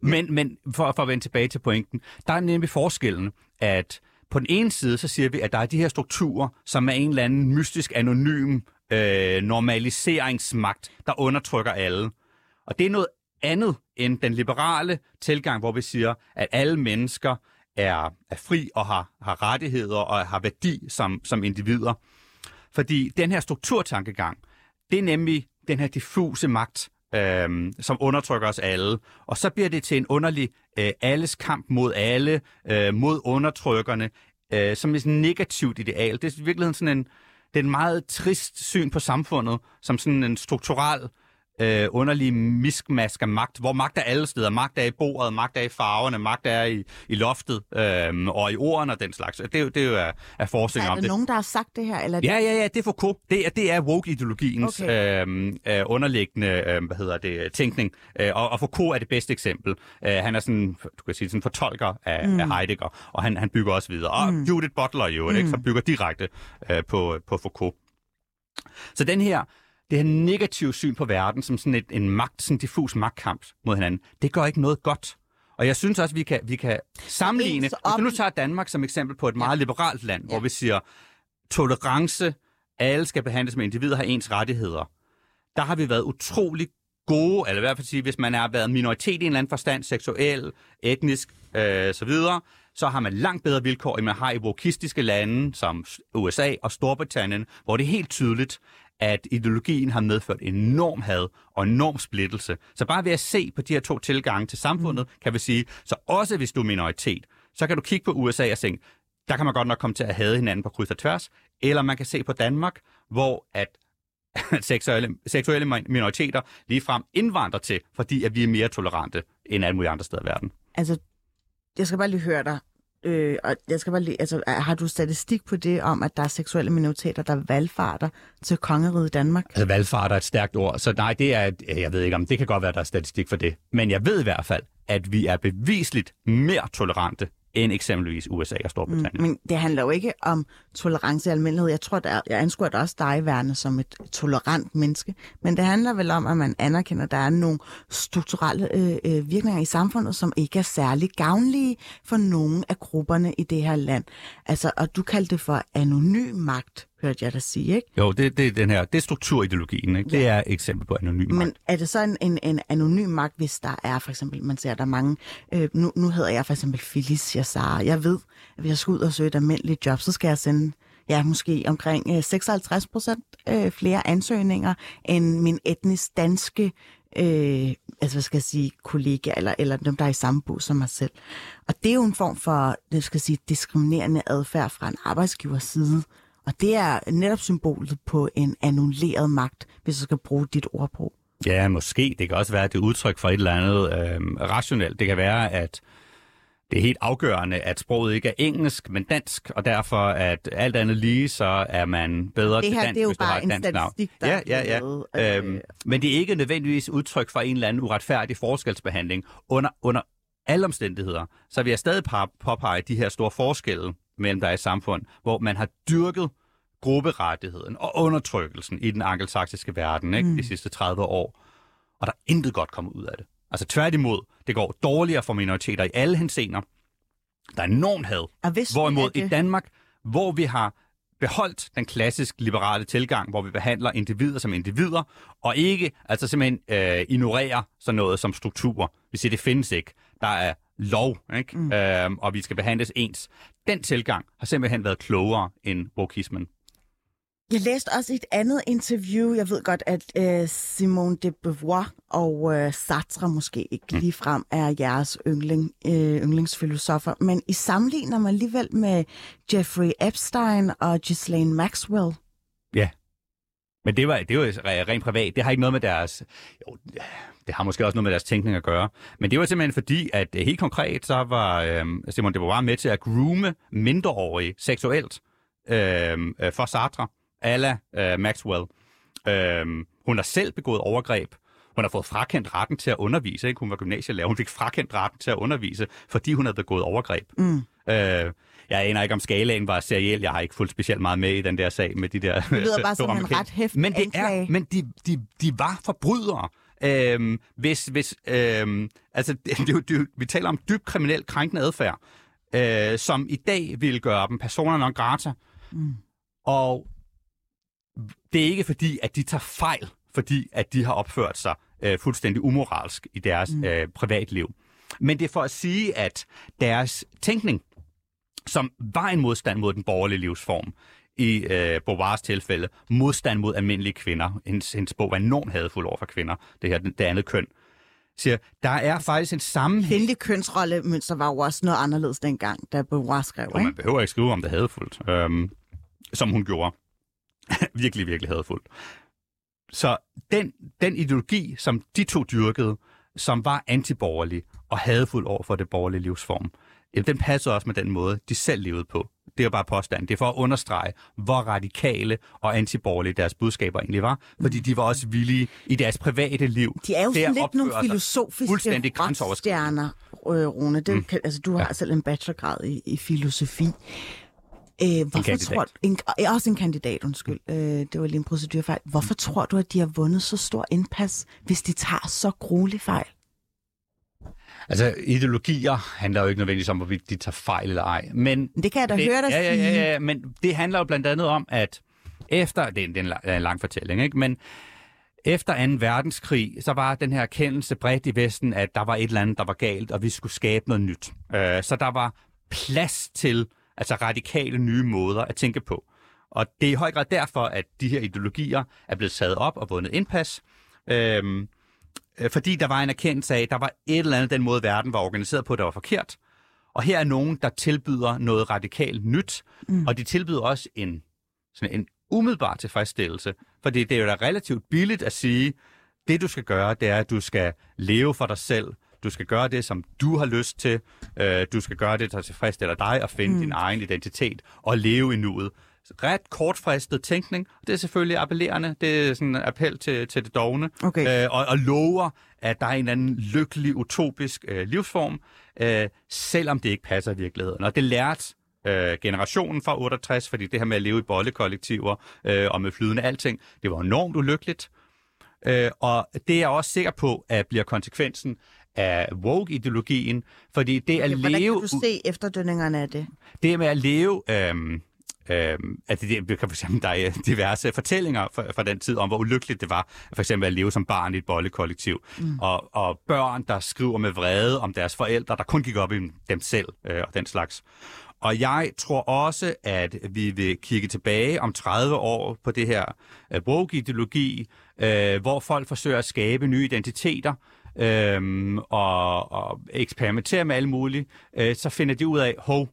[SPEAKER 2] Men, men for, for at vende tilbage til pointen, der er nemlig forskellen, at på den ene side, så siger vi, at der er de her strukturer, som er en eller anden mystisk, anonym øh, normaliseringsmagt, der undertrykker alle. Og det er noget andet end den liberale tilgang, hvor vi siger, at alle mennesker er, er fri og har, har rettigheder og har værdi som, som individer. Fordi den her strukturtankegang, det er nemlig den her diffuse magt, øh, som undertrykker os alle. Og så bliver det til en underlig øh, alles kamp mod alle, øh, mod undertrykkerne, øh, som er sådan et negativt ideal. Det er i virkeligheden sådan en, det er en meget trist syn på samfundet, som sådan en strukturel øh, underlige miskmask af magt, hvor magt er alle steder. Magt er i bordet, magt er i farverne, magt er i, i loftet øh, og i ordene og den slags. Det er det er er, forskning om det.
[SPEAKER 1] Er der nogen, der har sagt det her? Eller
[SPEAKER 2] ja, ja, ja, det er Foucault. Det er, det er woke-ideologiens okay. øh, øh, underliggende øh, hvad hedder det, tænkning. Øh, og, og Foucault er det bedste eksempel. Øh, han er sådan, du kan sige, sådan fortolker af, mm. af Heidegger, og han, han bygger også videre. Og mm. Judith Butler jo, mm. ikke, så bygger direkte øh, på, på Foucault. Så den her det her negative syn på verden som sådan et, en magt, sådan en diffus magtkamp mod hinanden, det gør ikke noget godt. Og jeg synes også, vi kan, vi kan sammenligne, hvis du nu tager Danmark som eksempel på et meget ja. liberalt land, ja. hvor vi siger, tolerance, alle skal behandles med individer, har ens rettigheder. Der har vi været utrolig gode, eller i hvert fald sige, hvis man har været minoritet i en eller anden forstand, seksuel, etnisk, øh, så videre, så har man langt bedre vilkår, end man har i wokistiske lande som USA og Storbritannien, hvor det er helt tydeligt, at ideologien har medført enorm had og enorm splittelse. Så bare ved at se på de her to tilgange til samfundet, mm. kan vi sige, så også hvis du er minoritet, så kan du kigge på USA og tænke, der kan man godt nok komme til at hade hinanden på kryds og tværs, eller man kan se på Danmark, hvor at seksuelle, seksuelle minoriteter ligefrem indvandrer til, fordi at vi er mere tolerante end alle mulige andre steder i verden.
[SPEAKER 1] Altså, jeg skal bare lige høre dig. Øh, og jeg skal bare lige, altså, har du statistik på det om, at der er seksuelle minoriteter, der valgfarter til kongeriget Danmark?
[SPEAKER 2] Altså valgfarter er et stærkt ord, så nej, det er, øh, jeg ved ikke om, det kan godt være, der er statistik for det. Men jeg ved i hvert fald, at vi er bevisligt mere tolerante end eksempelvis USA og Storbritannien.
[SPEAKER 1] Mm, men det handler jo ikke om tolerance i almindelighed. Jeg tror, der, jeg anskuer da også dig værende som et tolerant menneske. Men det handler vel om, at man anerkender, at der er nogle strukturelle øh, øh, virkninger i samfundet, som ikke er særlig gavnlige for nogen af grupperne i det her land. Altså, og du kaldte det for anonym magt hørte jeg dig sige, ikke?
[SPEAKER 2] Jo, det, det, den her, det er strukturideologien, ikke? Ja. Det er et eksempel på anonym magt.
[SPEAKER 1] Men er det så en, en, en anonym magt, hvis der er for eksempel, man ser, der er mange, øh, nu, nu hedder jeg for eksempel Felicia Sara. Jeg ved, at hvis jeg skal ud og søge et almindeligt job, så skal jeg sende ja, måske omkring øh, 56 procent øh, flere ansøgninger end min etnisk danske øh, altså hvad skal jeg sige, kollega, eller, eller dem, der er i samme bus som mig selv. Og det er jo en form for, det skal jeg sige, diskriminerende adfærd fra en arbejdsgivers side, og det er netop symbolet på en annulleret magt, hvis jeg skal bruge dit ordbrug.
[SPEAKER 2] Ja, måske. Det kan også være, at det er udtryk for et eller andet øh, rationelt. Det kan være, at det er helt afgørende, at sproget ikke er engelsk, men dansk, og derfor at alt andet lige, så er man bedre
[SPEAKER 1] det
[SPEAKER 2] til
[SPEAKER 1] her,
[SPEAKER 2] dansk,
[SPEAKER 1] det er jo
[SPEAKER 2] hvis du
[SPEAKER 1] bare
[SPEAKER 2] har et
[SPEAKER 1] en
[SPEAKER 2] dansk navn.
[SPEAKER 1] der
[SPEAKER 2] ja, ja, ja.
[SPEAKER 1] lavet,
[SPEAKER 2] Øhm,
[SPEAKER 1] øh.
[SPEAKER 2] men det er ikke nødvendigvis udtryk for en eller anden uretfærdig forskelsbehandling. Under, under alle omstændigheder, så vil jeg stadig påpege de her store forskelle mellem der i samfund, hvor man har dyrket grupperettigheden og undertrykkelsen i den angelsaksiske verden ikke, mm. de sidste 30 år. Og der er intet godt kommet ud af det. Altså tværtimod, det går dårligere for minoriteter i alle hensener. Der er enormt had. Hvorimod i Danmark, hvor vi har beholdt den klassisk liberale tilgang, hvor vi behandler individer som individer, og ikke altså simpelthen øh, ignorerer sådan noget som strukturer. Vi siger, det findes ikke. Der er lov, ikke? Mm. Øhm, og vi skal behandles ens. Den tilgang har simpelthen været klogere end wokismen.
[SPEAKER 1] Jeg læste også et andet interview. Jeg ved godt, at øh, Simone de Beauvoir og øh, Sartre måske ikke mm. lige frem er jeres yndling, øh, yndlingsfilosofer, men I sammenligner man alligevel med Jeffrey Epstein og Ghislaine Maxwell.
[SPEAKER 2] Ja, men det var, det var rent privat. Det har ikke noget med deres... Jo, det har måske også noget med deres tænkning at gøre. Men det var simpelthen fordi, at helt konkret, så var øh, Simone de Beauvoir med til at groome mindreårige seksuelt øh, for Sartre ala uh, Maxwell. Uh, hun har selv begået overgreb. Hun har fået frakendt retten til at undervise. Ikke? Hun var gymnasielærer. Hun fik frakendt retten til at undervise, fordi hun havde begået overgreb.
[SPEAKER 1] Mm. Uh,
[SPEAKER 2] jeg aner ikke, om skalaen var seriel. Jeg har ikke fulgt specielt meget med i den der sag med de der...
[SPEAKER 1] Det lyder bare som en ret hæftig
[SPEAKER 2] Men, det er, men de, de, de var forbrydere. Øhm, hvis, hvis, øhm, altså, det, det, det, vi taler om dybt kriminel krænkende adfærd, øh, som i dag vil gøre dem personer non grata. Mm. Og det er ikke fordi, at de tager fejl, fordi at de har opført sig øh, fuldstændig umoralsk i deres mm. øh, privatliv. Men det er for at sige, at deres tænkning, som var en modstand mod den borgerlige livsform, i øh, Beauvoirs tilfælde, modstand mod almindelige kvinder. Hendes, hendes bog var enormt hadfuld over for kvinder, det her det andet køn. Siger, der er faktisk en sammenhæng...
[SPEAKER 1] Kvindelig kønsrollemønster var jo også noget anderledes dengang, da Beauvoir skrev,
[SPEAKER 2] ikke? man behøver ikke skrive om det hadfuldt, øhm, som hun gjorde. virkelig, virkelig hadfuldt. Så den, den ideologi, som de to dyrkede, som var antiborgerlig og hadfuld over for det borgerlige livsform, den passer også med den måde, de selv levede på. Det er bare påstand. Det er for at understrege, hvor radikale og antiborgerlige deres budskaber egentlig var. Fordi de var også villige i deres private liv.
[SPEAKER 1] De er jo sådan lidt nogle filosofiske stjerner, Rune. Det, mm. kan, altså, du har ja. selv en bachelorgrad i, i filosofi. Øh, hvorfor en tror du, en, også en kandidat, undskyld. Øh, det var lige en procedurfejl. Hvorfor tror du, at de har vundet så stor indpas, hvis de tager så gruelig fejl?
[SPEAKER 2] Altså, ideologier handler jo ikke nødvendigvis om, hvorvidt de tager fejl eller ej. Men
[SPEAKER 1] det kan jeg da det, høre dig
[SPEAKER 2] ja. Ja, ja, ja, men det handler jo blandt andet om, at efter, det er en, det er en lang fortælling, ikke? men efter 2. verdenskrig, så var den her erkendelse bredt i Vesten, at der var et eller andet, der var galt, og vi skulle skabe noget nyt. Øh, så der var plads til altså radikale nye måder at tænke på. Og det er i høj grad derfor, at de her ideologier er blevet taget op og vundet indpas. Øh, fordi der var en erkendelse af, at der var et eller andet, den måde verden var organiseret på, der var forkert. Og her er nogen, der tilbyder noget radikalt nyt, mm. og de tilbyder også en, sådan en umiddelbar tilfredsstillelse. Fordi det er jo da relativt billigt at sige, det du skal gøre, det er, at du skal leve for dig selv. Du skal gøre det, som du har lyst til. Øh, du skal gøre det, der tilfredsstiller dig, og finde mm. din egen identitet og leve i nuet. Ret kortfristet tænkning. Det er selvfølgelig appellerende. Det er sådan en appel til, til det dogne.
[SPEAKER 1] Okay.
[SPEAKER 2] Øh, og, og lover, at der er en anden lykkelig, utopisk øh, livsform, øh, selvom det ikke passer i virkeligheden. Og det lærte øh, generationen fra 68, fordi det her med at leve i bollekollektiver øh, og med flydende alting, det var enormt ulykkeligt. Øh, og det er jeg også sikker på, at bliver konsekvensen af woke-ideologien, fordi det at
[SPEAKER 1] Okay, hvordan
[SPEAKER 2] leve...
[SPEAKER 1] kan du se efterdønningerne af det?
[SPEAKER 2] Det med at leve... Øhm, øhm, at det, det kan for eksempel, der er diverse fortællinger fra, fra den tid om, hvor ulykkeligt det var, for eksempel at leve som barn i et bollekollektiv. Mm. Og, og børn, der skriver med vrede om deres forældre, der kun gik op i dem selv øh, og den slags. Og jeg tror også, at vi vil kigge tilbage om 30 år på det her øh, woke-ideologi, øh, hvor folk forsøger at skabe nye identiteter, øhm, og, og eksperimentere med alle mulige, øh, så finder de ud af, hov,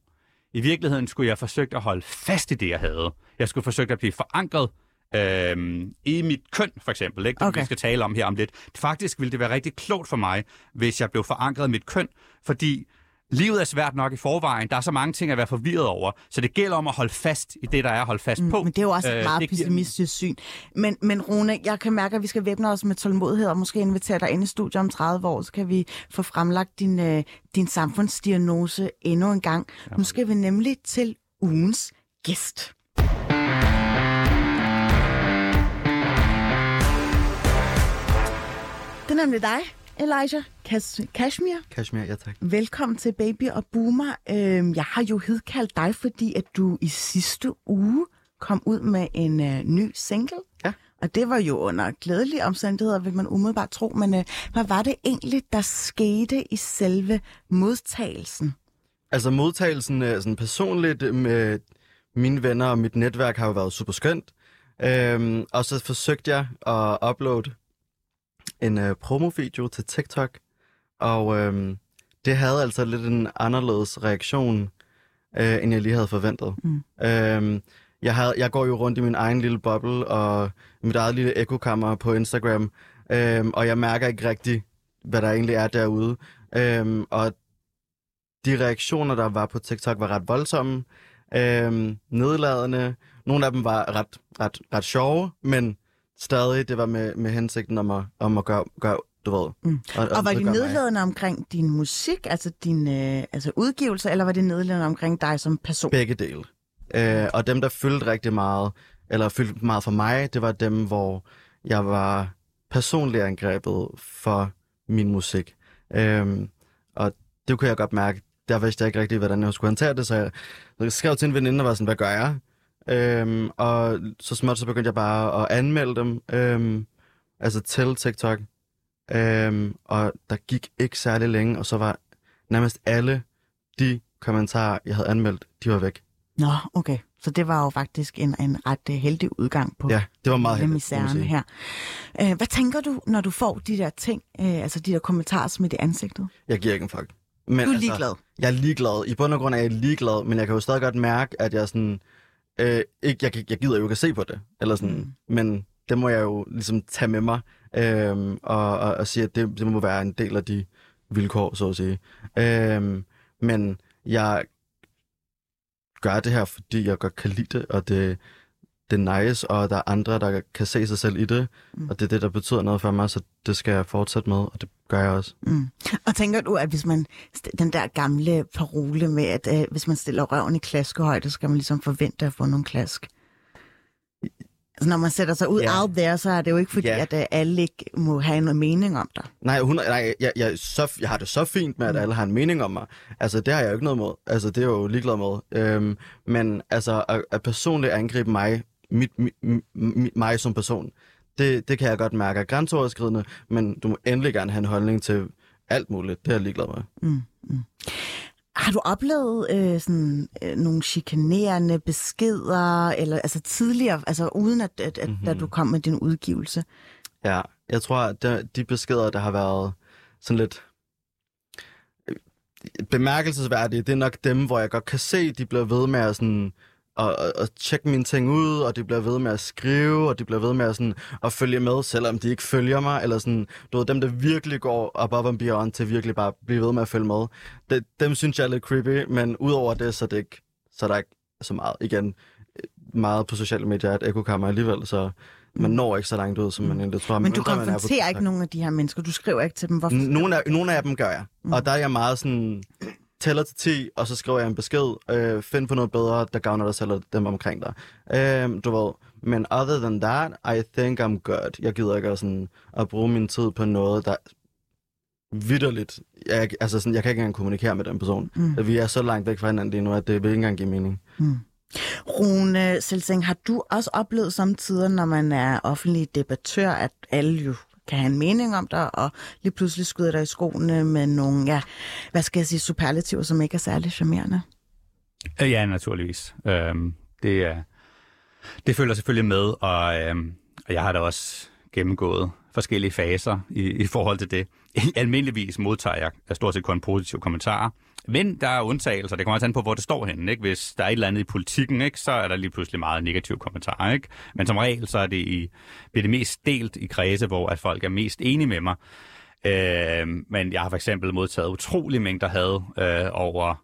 [SPEAKER 2] i virkeligheden skulle jeg forsøgt at holde fast i det, jeg havde. Jeg skulle forsøgt at blive forankret øhm, i mit køn, for eksempel. Ikke? Det
[SPEAKER 1] Okay.
[SPEAKER 2] vi skal tale om her om lidt. Faktisk ville det være rigtig klogt for mig, hvis jeg blev forankret i mit køn, fordi livet er svært nok i forvejen. Der er så mange ting at være forvirret over, så det gælder om at holde fast i det, der er at holde fast på.
[SPEAKER 1] Men det er jo også et
[SPEAKER 2] Øh,
[SPEAKER 1] meget
[SPEAKER 2] det giver-
[SPEAKER 1] pessimistisk syn. Men, men Rune, jeg kan mærke, at vi skal væbne os med tålmodighed og måske invitere dig ind i studiet om 30 år, så kan vi få fremlagt din, øh, din samfundsdiagnose endnu en gang. Nu skal vi nemlig til ugens gæst. Det er nemlig dig, Elijah Kas- Kashmir.
[SPEAKER 6] Kashmir, ja tak.
[SPEAKER 1] Velkommen til Baby og Boomer. Øhm, jeg har jo hidkaldt dig, fordi at du i sidste uge kom ud med en øh, ny single.
[SPEAKER 6] Ja.
[SPEAKER 1] Og det var jo under glædelige omstændigheder, vil man umiddelbart tro. Men øh, hvad var det egentlig, der skete i selve modtagelsen?
[SPEAKER 6] Altså modtagelsen øh, sådan personligt øh, med mine venner og mit netværk har jo været super skønt. Øhm, og så forsøgte jeg at uploade en øh, promovideo til TikTok. Og øhm, det havde altså lidt en anderledes reaktion, øh, end jeg lige havde forventet.
[SPEAKER 1] Mm.
[SPEAKER 6] Øhm, jeg, havde, jeg går jo rundt i min egen lille boble og mit eget lille ekokammer på Instagram, øhm, og jeg mærker ikke rigtigt, hvad der egentlig er derude. Øhm, og de reaktioner, der var på TikTok, var ret voldsomme, øhm, nedladende. Nogle af dem var ret, ret, ret sjove, men stadig, det var med, med hensigten om at, om at gøre, gøre du ved.
[SPEAKER 1] Mm.
[SPEAKER 6] Og,
[SPEAKER 1] Og var det
[SPEAKER 6] gøre mig.
[SPEAKER 1] nedladende omkring din musik, altså din øh, altså udgivelse, eller var det nedladende omkring dig som person?
[SPEAKER 6] Begge dele. Øh, og dem, der fyldte rigtig meget, eller fyldte meget for mig, det var dem, hvor jeg var personligt angrebet for min musik. Øhm, og det kunne jeg godt mærke. Der vidste jeg ikke rigtig, hvordan jeg skulle håndtere det, så jeg, jeg skrev til en veninde og var sådan, hvad gør jeg? Øhm, og så småt så begyndte jeg bare at anmelde dem, øhm, altså til TikTok. Øhm, og der gik ikke særlig længe, og så var nærmest alle de kommentarer, jeg havde anmeldt, de var væk.
[SPEAKER 1] Nå, okay. Så det var jo faktisk en, en ret øh, heldig udgang på
[SPEAKER 6] Ja, det var meget heldigt,
[SPEAKER 1] misæren her. Øh, hvad tænker du, når du får de der ting, øh, altså de der kommentarer smidt i ansigtet?
[SPEAKER 6] Jeg giver ikke en fuck. Men,
[SPEAKER 1] Du er ligeglad?
[SPEAKER 6] Jeg er ligeglad. I bund og grund er jeg ligeglad, men jeg kan jo stadig godt mærke, at jeg sådan... Øh, ikke, jeg, jeg gider jo ikke at se på det, eller sådan, mm. men det må jeg jo ligesom tage med mig, øhm, og, og, og sige, at det, det må være en del af de vilkår, så at sige. Øhm, men jeg gør det her, fordi jeg godt kan lide det, og det, det er nice, og der er andre, der kan se sig selv i det, mm. og det er det, der betyder noget for mig, så det skal jeg fortsætte med, og det gør jeg også.
[SPEAKER 1] Mm. Og tænker du, at hvis man, den der gamle parole med, at øh, hvis man stiller røven i klaskehøjde, så skal man ligesom forvente at få nogle klask? Altså når man sætter sig ud
[SPEAKER 6] Ja.
[SPEAKER 1] out there, så er det jo ikke fordi,
[SPEAKER 6] Ja.
[SPEAKER 1] at øh, alle ikke må have en mening om dig.
[SPEAKER 6] Nej, hun, nej jeg, jeg, så, jeg har det så fint med, at alle har en mening om mig. Altså, det har jeg jo ikke noget mod. Altså, det er jeg jo ligeglad med. Øhm, men altså, at, at personligt angribe mig, mit, mit, mit, mig som person, det, det kan jeg godt mærke er grænseoverskridende, men du må endelig gerne have en holdning til alt muligt. Det er jeg ligeglad med.
[SPEAKER 1] Mm, mm. Har du oplevet øh, sådan, øh, nogle chikanerende beskeder, eller altså tidligere, altså uden at, at, at mm-hmm. da du kom med din udgivelse?
[SPEAKER 6] Ja, jeg tror, at de, de beskeder, der har været sådan lidt øh, bemærkelsesværdige, det er nok dem, hvor jeg godt kan se, de bliver ved med at sådan at, at tjekke mine ting ud, og de bliver ved med at skrive, og de bliver ved med at, sådan, at følge med, selvom de ikke følger mig, eller sådan, du ved, dem, der virkelig går above and beyond til virkelig bare blive ved med at følge med. Det, dem synes jeg er lidt creepy, men udover det, så er, det ikke, så er der ikke så meget, igen, meget på sociale medier, at ekokammer alligevel, så man når ikke så langt ud, som man egentlig tror.
[SPEAKER 1] Men du konfronterer ikke nogen af de her mennesker, du skriver ikke til dem, hvorfor?
[SPEAKER 6] Nogle af, nogle af dem gør jeg, mm. og der er jeg meget sådan, tæller til 10, og så skriver jeg en besked. Øh, find på noget bedre, der gavner dig selv og dem omkring dig. Øh, du ved. Men other than that, I think I'm good. Jeg gider ikke at, sådan, at bruge min tid på noget, der vidderligt. Jeg, altså sådan, jeg kan ikke engang kommunikere med den person. Mm. Vi er så langt væk fra hinanden lige nu, at det vil ikke engang give mening. Mm.
[SPEAKER 1] Rune Selsing, har du også oplevet samtidig, når man er offentlig debattør, at alle jo kan have en mening om dig, og lige pludselig skyder dig i skoene med nogle, ja, hvad skal jeg sige, superlativer, som ikke er særlig charmerende?
[SPEAKER 2] Øh, ja, naturligvis. Øhm, det, er, det følger selvfølgelig med, og, øhm, og jeg har da også gennemgået forskellige faser i, i forhold til det. Almindeligvis modtager jeg stort set kun positive kommentarer, men der er undtagelser. Det kommer også an på, hvor det står henne. Ikke? Hvis der er et eller andet i politikken, ikke, så er der lige pludselig meget negativ kommentar. Ikke? Men som regel, så er det, i, bliver det mest delt i kredse, hvor at folk er mest enige med mig. Øh, men jeg har for eksempel modtaget utrolig mængder had øh, over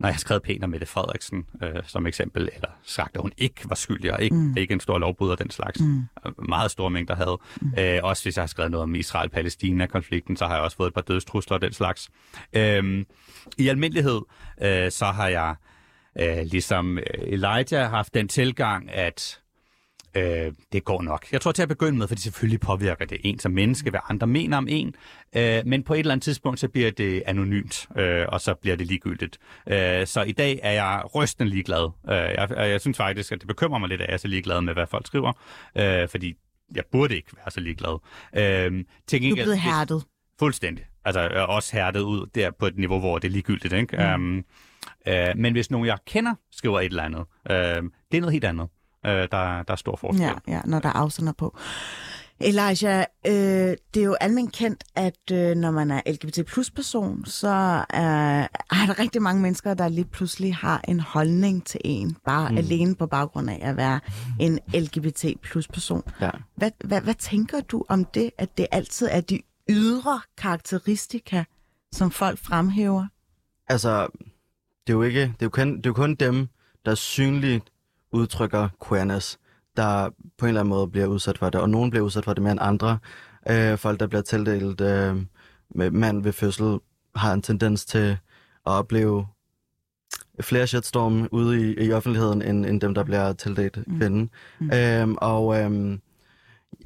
[SPEAKER 2] når jeg har skrevet pænt om Mette Frederiksen øh, som eksempel, eller sagt, at hun ikke var skyldig, og ikke, mm. ikke en stor lovbryder den slags. Mm. Meget store mængder had. Mm. Øh, også hvis jeg har skrevet noget om Israel-Palæstina-konflikten, så har jeg også fået et par dødstrusler og den slags. Øh, I almindelighed, øh, så har jeg, øh, ligesom øh, Elijah, haft den tilgang, at øh, det går nok. Jeg tror til at begynde med, fordi selvfølgelig påvirker det en som menneske, hvad andre mener om en, øh, men på et eller andet tidspunkt, så bliver det anonymt, øh, og så bliver det ligegyldigt. Øh, så i dag er jeg rystende ligeglad. Øh, jeg, jeg synes faktisk, at det bekymrer mig lidt, at jeg er så ligeglad med, hvad folk skriver, øh, fordi jeg burde ikke være så ligeglad.
[SPEAKER 1] Øh, til du er blevet hærdet.
[SPEAKER 2] Fuldstændig. Altså også hærdet ud der på et niveau, hvor det er ligegyldigt. Ikke? Mm. Um, uh, men hvis nogen, jeg kender, skriver et eller andet, uh, det er noget helt andet. Øh, der, der er stor forskel.
[SPEAKER 1] Ja, ja, når der er afsender på. Elijah, øh, det er jo almindeligt kendt, at øh, når man er LGBT plus person, så er, er der rigtig mange mennesker, der lige pludselig har en holdning til en, bare mm. alene på baggrund af at være en LGBT plus person. Ja. Hvad, hvad, hvad tænker du om det, at det altid er de ydre karakteristika, som folk fremhæver?
[SPEAKER 6] Altså, det er jo ikke, det er jo kun, det er jo kun dem, der synligt udtrykker queerness, der på en eller anden måde bliver udsat for det, og nogen bliver udsat for det mere end andre. Øh, folk, der bliver tildelt øh, med mand ved fødsel, har en tendens til at opleve flere shitstorm ude i, i offentligheden, end, end dem, der bliver tildelt mm. kvinde. Mm. Øhm, og øhm,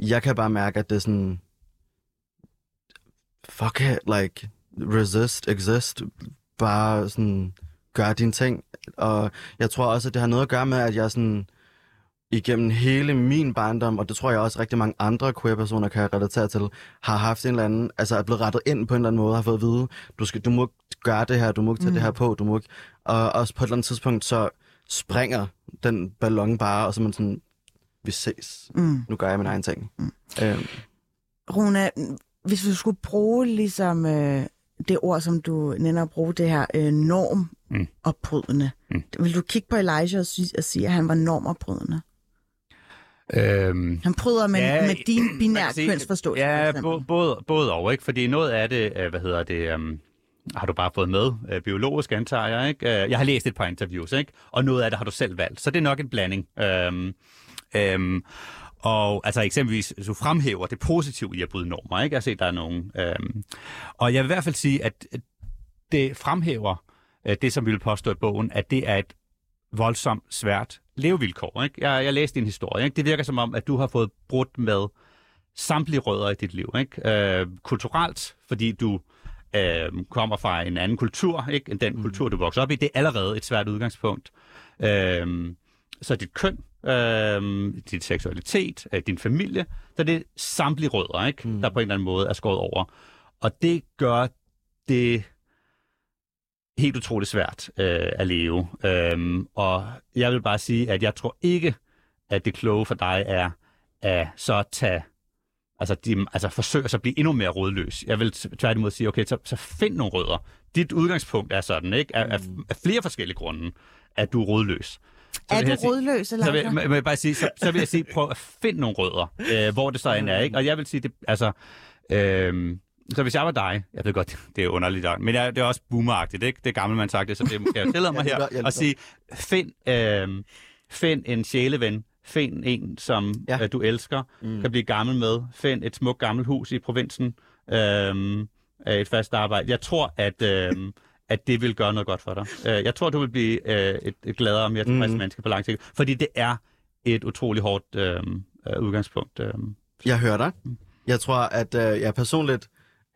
[SPEAKER 6] jeg kan bare mærke, at det er sådan... Fuck it, like, resist, exist. Bare sådan, gør dine ting. Og jeg tror også, at det har noget at gøre med, at jeg sådan igennem hele min barndom, og det tror jeg også rigtig mange andre queer-personer kan relatere til, har haft en eller anden, altså er blevet rettet ind på en eller anden måde, har fået at vide, du, skal, du må gøre det her, du må ikke tage mm. det her på, du må ikke... Og også på et eller andet tidspunkt, så springer den ballon bare, og så er man sådan, vi ses. Mm. Nu gør jeg min egen ting. Mm. Øhm.
[SPEAKER 1] Rune, hvis du skulle bruge ligesom øh, det ord, som du nænder at bruge, det her øh, normopbrydende. Mm. Mm. Vil du kigge på Elijah og sige, og sige, at han var normopbrydende? Øhm, han bryder med, ja, med din binære sige, kønsforståelse.
[SPEAKER 2] Ja, både, både og, ikke? Fordi noget af det, øh, hvad hedder det, um, har du bare fået med, uh, biologisk antager jeg, ikke? Uh, jeg har læst et par interviews, ikke? Og noget af det har du selv valgt, så det er nok en blanding. Um, um, og altså eksempelvis, du fremhæver det positive i at bryde normer, ikke? Jeg har set, der er nogen. Øhm, og jeg vil i hvert fald sige, at det fremhæver øh, det, som vi vil påstå i bogen, at det er et voldsomt svært levevilkår. Ikke? Jeg, jeg læste din historie. Ikke? Det virker som om, at du har fået brudt med samtlige rødder i dit liv. Ikke? Øh, kulturelt, fordi du øh, kommer fra en anden kultur, ikke? end den mm. kultur, du vokser op i. Det er allerede et svært udgangspunkt. Øh, så dit køn øh, din seksualitet, øh, din familie. Så det er samtlige rødder, ikke? Mm. der på en eller anden måde er skåret over. Og det gør det helt utroligt svært øh, at leve. Øhm, og jeg vil bare sige, at jeg tror ikke, at det kloge for dig er at så tage altså, de, altså forsøge at blive endnu mere rådløs. Jeg vil tværtimod sige, okay, så, så find nogle rødder. Dit udgangspunkt er sådan, ikke? Af, af, af flere forskellige grunde, at du er rådløs. Så
[SPEAKER 1] Er
[SPEAKER 2] vil
[SPEAKER 1] du
[SPEAKER 2] jeg sige-
[SPEAKER 1] rådløs, eller
[SPEAKER 2] så vil, må, må jeg bare sige, så, så vil jeg sige, prøv at finde nogle rødder, øh, hvor det så end er, ikke? Og jeg vil sige, det, altså, øh, så hvis jeg var dig, jeg ved godt, det er underligt, men jeg, det er også boomeragtigt, ikke? Det er gammel, man sagt det, så det må jeg tillade mig
[SPEAKER 6] er
[SPEAKER 2] her
[SPEAKER 6] er
[SPEAKER 2] at sige, find, øh, find en sjæleven, find en, som
[SPEAKER 6] Ja.
[SPEAKER 2] øh, du elsker, mm. kan blive gammel med, find et smukt gammelt hus i provinsen, øh, et fast arbejde. Jeg tror, at... Øh, at det vil gøre noget godt for dig. Øh, Jeg tror, du vil blive øh, et, et gladere og mere tilfreds mm. menneske på lang sigt, fordi det er et utroligt hårdt øh, øh, udgangspunkt. Øh.
[SPEAKER 6] Jeg hører dig. Jeg tror, at øh, jeg personligt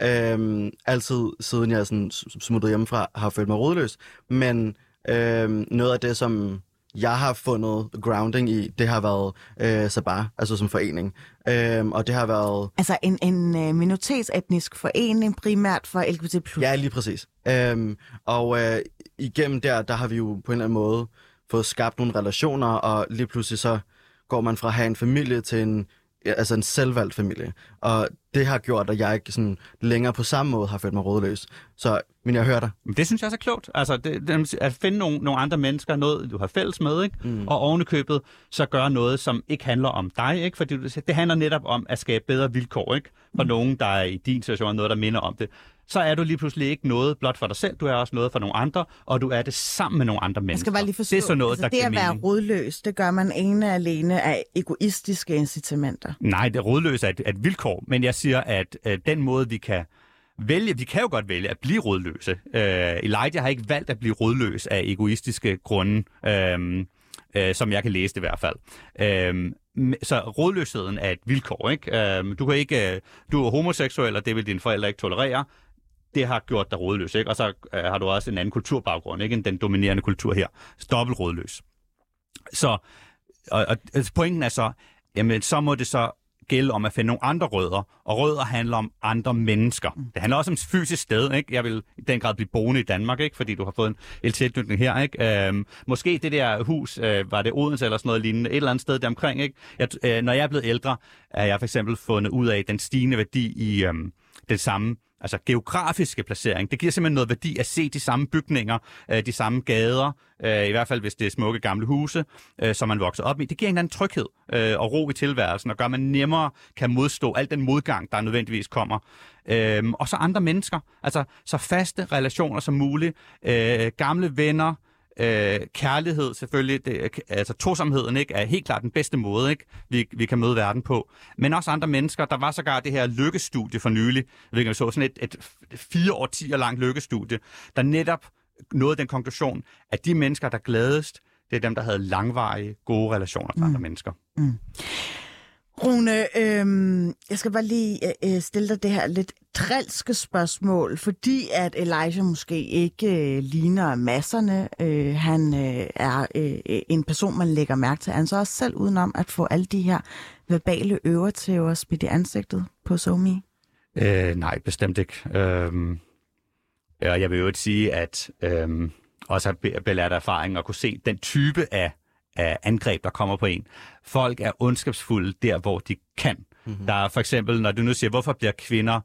[SPEAKER 6] øh, altid, siden jeg sådan smuttede hjemmefra, har følt mig rodløs. Men øh, noget af det, som jeg har fundet grounding i, det har været øh, Sabah, altså som forening. Øh, og det har været...
[SPEAKER 1] Altså en, en uh, minoritetsetnisk forening primært for LGBT+.
[SPEAKER 6] Ja, lige præcis. Øhm, og øh, igennem der, der har vi jo på en eller anden måde fået skabt nogle relationer, og lige pludselig så går man fra at have en familie til en, altså en selvvalgt familie. Og det har gjort, at jeg ikke sådan længere på samme måde har følt mig rådløs. Så, men jeg hører dig.
[SPEAKER 2] Det synes jeg også er klogt. Altså, det, det, at finde nogle, nogle andre mennesker, noget du har fælles med, ikke? Mm. og ovenikøbet så gøre noget, som ikke handler om dig. Ikke? Fordi det handler netop om at skabe bedre vilkår ikke? for mm. nogen, der er i din situation, noget, der minder om det. Så er du lige pludselig ikke noget blot for dig selv, du er også noget for nogle andre, og du er det sammen med nogle andre
[SPEAKER 1] Jeg
[SPEAKER 2] mennesker.
[SPEAKER 1] skal bare lige forstå,
[SPEAKER 2] det er sådan noget,
[SPEAKER 1] altså,
[SPEAKER 2] der
[SPEAKER 1] det at være rådløs, det gør man ene alene af egoistiske incitamenter.
[SPEAKER 2] Nej, det rådløse er et, et vilkår, men jeg siger, at øh, den måde, vi kan vælge, vi kan jo godt vælge at blive rådløse. Øh, Elijah har ikke valgt at blive rådløs af egoistiske grunde, øh, øh, som jeg kan læse det i hvert fald. Øh, så rådløsheden er et vilkår, ikke? Øh, du kan ikke, øh, du er homoseksuel, og det vil dine forældre ikke tolerere. Det har gjort dig rådløs, ikke? Og så øh, har du også en anden kulturbaggrund, ikke? End den dominerende kultur her. Dobbelt rådløs. Så og, og altså, pointen er så, jamen så må det så gælde om at finde nogle andre rødder, og rødder handler om andre mennesker. Det handler også om fysisk sted, ikke? Jeg vil i den grad blive boende i Danmark, ikke? Fordi du har fået en, tilknytning her, ikke? Øhm, måske det der hus, øh, var det Odense eller sådan noget lignende, et eller andet sted deromkring, ikke? Jeg, øh, når jeg er blevet ældre, er jeg for eksempel fundet ud af den stigende værdi i øhm, den samme altså geografiske placering. Det giver simpelthen noget værdi at se de samme bygninger, øh, de samme gader, øh, i hvert fald hvis det er smukke gamle huse, øh, som man vokser op i. Det giver en eller anden tryghed øh, og ro i tilværelsen, og gør, at man nemmere kan modstå al den modgang, der nødvendigvis kommer. Øh, og så andre mennesker, altså så faste relationer som muligt, øh, gamle venner, Øh, kærlighed selvfølgelig, det, altså tosomheden ikke, er helt klart den bedste måde, ikke, vi, vi kan møde verden på. Men også andre mennesker. Der var sågar det her lykkestudie for nylig. Jeg ved ikke, om I så sådan et, et fire årtier langt lykkestudie, der netop nåede den konklusion, at de mennesker, der glædest, det er dem, der havde langvarige, gode relationer til mm. andre mennesker.
[SPEAKER 1] Rune, øh, jeg skal bare lige øh, øh, stille dig det her lidt trælske spørgsmål, fordi at Elijah måske ikke øh, ligner masserne. Øh, han øh, er øh, øh en person, man lægger mærke til. Han så også selv udenom at få alle de her verbale øvertæver smidt i ansigtet på Somi?
[SPEAKER 2] Øh, nej, bestemt ikke. Øh, jeg vil jo sige, at øh, også har belært erfaring at kunne se den type af, af angreb, der kommer på en. Folk er ondskabsfulde der, hvor de kan. Mm-hmm. Der er for eksempel, når du nu siger, hvorfor bliver kvinder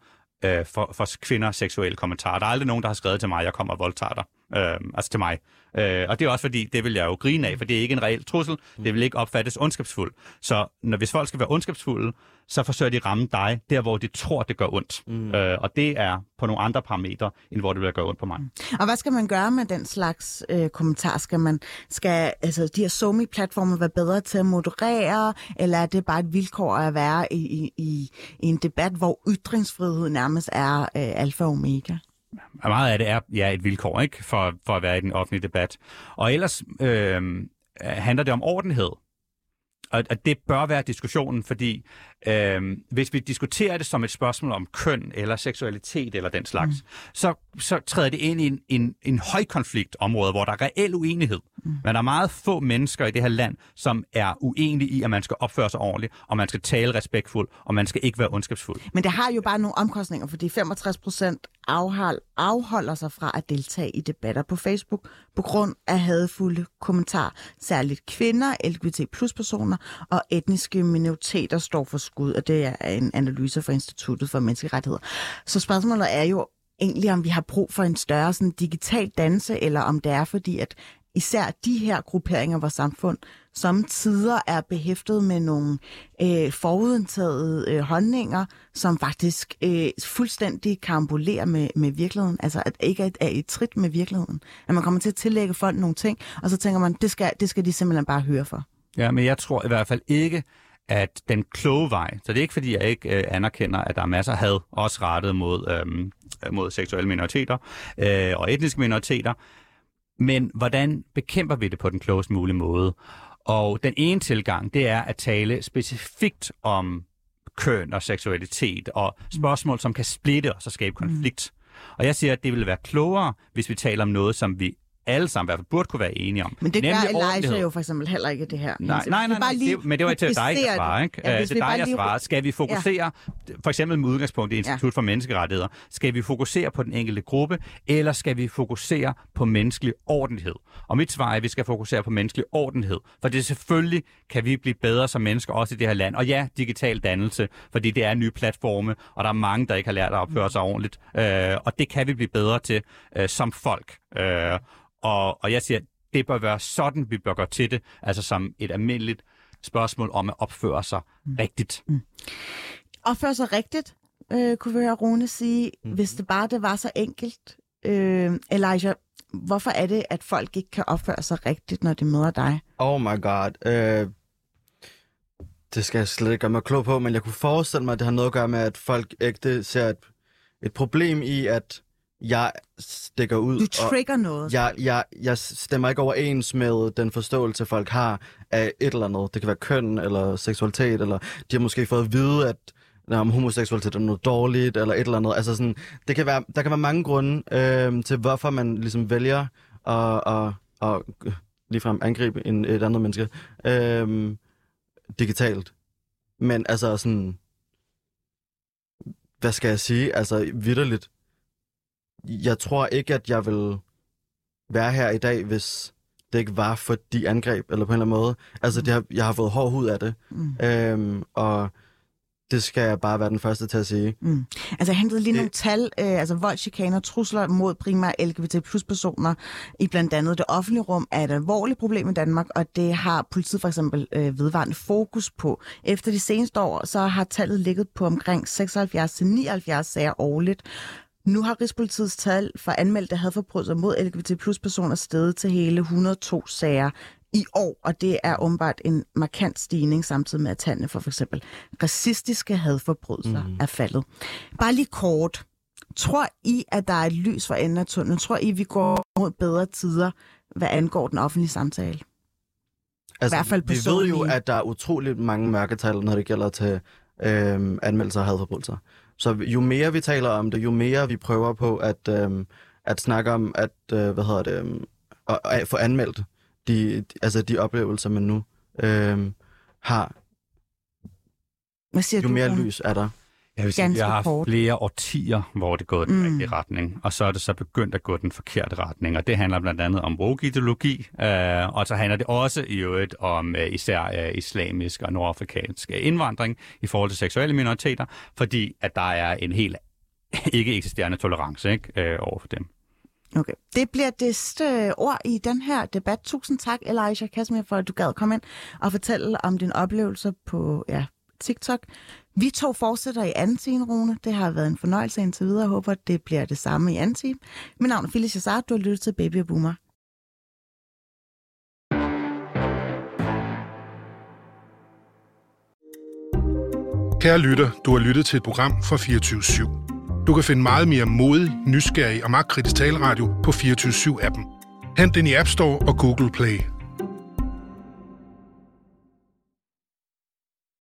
[SPEAKER 2] øh, for, for kvinder seksuelle kommentarer. Der er aldrig nogen, der har skrevet til mig, jeg kommer og voldtager dig. Øh, altså til mig. Øh, og det er også fordi, det vil jeg jo grine af, for det er ikke en reel trussel. Det vil ikke opfattes ondskabsfuldt. Så når, hvis folk skal være ondskabsfulde, så forsøger de at ramme dig, der hvor de tror, det gør ondt. Mm. Øh, og det er på nogle andre parametre, end hvor det vil gøre ondt på mig.
[SPEAKER 1] Og hvad skal man gøre med den slags øh, kommentar? Skal man skal altså de her SoMe-platforme være bedre til at moderere, eller er det bare et vilkår at være i, i, i, i en debat, hvor ytringsfrihed nærmest er øh, alfa og omega?
[SPEAKER 2] Og meget af det er ja, et vilkår ikke for, for at være i den offentlige debat. Og ellers øhm, øh, handler det om ordenhed. Og, og det bør være diskussionen, fordi øh, hvis vi diskuterer det som et spørgsmål om køn eller seksualitet eller den slags, mm. så, så træder det ind i en, en, en højkonfliktområde, hvor der er reel uenighed. Mm. Men der er meget få mennesker i det her land, som er uenige i, at man skal opføre sig ordentligt, og man skal tale respektfuldt, og man skal ikke være ondskabsfuld.
[SPEAKER 1] Men det har jo bare nogle omkostninger, fordi 65 procent afhold, afholder sig fra at deltage i debatter på Facebook på grund af hadfulde kommentarer. Særligt kvinder, LGBT plus personer og etniske minoriteter står for skud, og det er en analyse fra Instituttet for Menneskerettigheder. Så spørgsmålet er jo egentlig, om vi har brug for en større sådan, digital danse, eller om det er fordi, at især de her grupperinger i vores samfund som tider er behæftet med nogle øh, forudindtagede øh, holdninger, som faktisk øh, fuldstændig karambolerer med, med virkeligheden. Altså at ikke er, er i trit med virkeligheden. At man kommer til at tillægge folk nogle ting, og så tænker man, det skal, det skal de simpelthen bare høre for.
[SPEAKER 2] Ja, men jeg tror i hvert fald ikke, at den kloge vej, så det er ikke fordi, jeg ikke øh, anerkender, at der er masser af had, også rettet mod, øh, mod seksuelle minoriteter øh, og etniske minoriteter, men hvordan bekæmper vi det på den klogest mulige måde? Og den ene tilgang, det er at tale specifikt om køn og seksualitet og spørgsmål, som kan splitte os og skabe konflikt. Og jeg siger, at det ville være klogere, hvis vi taler om noget, som vi alle sammen i hvert fald burde kunne være enige om.
[SPEAKER 1] Men det gør Elijah jo for eksempel heller ikke det her.
[SPEAKER 2] Nej, nej, nej, nej det, men det var til dig at svare, ikke? Ja, det er dig at svare. Skal vi fokusere, ja. for eksempel med udgangspunkt i Institut ja. for Menneskerettigheder, skal vi fokusere på den enkelte gruppe, eller skal vi fokusere på menneskelig ordentlighed? Og mit svar er, at vi skal fokusere på menneskelig ordentlighed, for det selvfølgelig kan vi blive bedre som mennesker, også i det her land. Og ja, digital dannelse, fordi det er nye platforme, og der er mange, der ikke har lært at opføre sig ordentligt. Øh, og det kan vi blive bedre til øh, som folk. Øh, og, og jeg siger, det bør være sådan, vi bør gå til det, altså som et almindeligt spørgsmål om at opføre sig mm. rigtigt. Mm.
[SPEAKER 1] Opføre sig rigtigt, øh, kunne vi høre Rune sige, mm. hvis det bare det var så enkelt. Øh, Elijah, hvorfor er det, at folk ikke kan opføre sig rigtigt, når de møder dig?
[SPEAKER 6] Oh my god. Øh, det skal jeg slet ikke gøre mig klog på, men jeg kunne forestille mig, at det har noget at gøre med, at folk ægte ser et, et problem i, at jeg stikker ud.
[SPEAKER 1] Du trigger noget.
[SPEAKER 6] Jeg, jeg, jeg stemmer ikke overens med den forståelse, folk har af et eller andet. Det kan være køn eller seksualitet, eller de har måske fået at vide, at om homoseksualitet er noget dårligt, eller et eller andet. Altså sådan, det kan være, der kan være mange grunde øh, til, hvorfor man ligesom vælger at, at, at, at ligefrem angribe en, et andet menneske øh, digitalt. Men altså sådan, hvad skal jeg sige? Altså vidderligt, jeg tror ikke, at jeg vil være her i dag, hvis det ikke var for de angreb, eller på en eller anden måde. Altså, det har, jeg har fået hård hud af det. Mm. Øhm, og det skal jeg bare være den første til at sige. Mm.
[SPEAKER 1] Altså, jeg hentede lige det... nogle tal, øh, altså voldchikaner, trusler mod primært LGBT plus personer i blandt andet det offentlige rum er et alvorligt problem i Danmark, og det har politiet for eksempel øh, vedvarende fokus på. Efter de seneste år, så har tallet ligget på omkring 76-79 sager årligt, nu har Rigspolitiets tal for anmeldte hadforbrydelser mod LGBT plus personer steget til hele 102 sager i år, og det er åbenbart en markant stigning, samtidig med at tallene for f.eks. racistiske hadforbrydelser mm. er faldet. Bare lige kort. Tror I, at der er et lys for enden af tunnelen? Tror I, vi går mod bedre tider, hvad angår den offentlige samtale?
[SPEAKER 6] Altså, I hvert fald vi ved jo, at der er utroligt mange mørketal, når det gælder til øh, anmeldelser af hadforbrydelser. Så jo mere vi taler om det, jo mere vi prøver på at, øh, at snakke om, at, øh, hvad hedder det, øh, at, at få anmeldt de, altså de oplevelser, man nu øh, har.
[SPEAKER 1] Hvad siger
[SPEAKER 6] jo
[SPEAKER 1] du,
[SPEAKER 2] mere
[SPEAKER 6] lys er der.
[SPEAKER 2] Jeg vil sige, vi har haft flere årtier, hvor det er gået den mm. rigtige retning, og så er det så begyndt at gå den forkerte retning, og det handler blandt andet om woke-ideologi, øh, og så handler det også i øvrigt om øh, især øh, islamisk og nordafrikansk indvandring i forhold til seksuelle minoriteter, fordi at der er en helt ikke eksisterende tolerance ikke, øh, over for dem.
[SPEAKER 1] Okay. Det bliver det sidste ord i den her debat. Tusind tak, Elijah Kasmir, for at du gad komme ind og fortælle om din oplevelse på ja, TikTok. Vi to fortsætter i anden time, Rune. Det har været en fornøjelse indtil videre. Jeg håber, det bliver det samme i anden time. Mit navn er Phyllis Chassar. Du har lyttet til Baby Boomer.
[SPEAKER 7] Kære lytter, du har lyttet til et program fra 24 /7. Du kan finde meget mere modig, nysgerrig og magtkritisk taleradio på 24 7 appen Hent den i App Store og Google Play.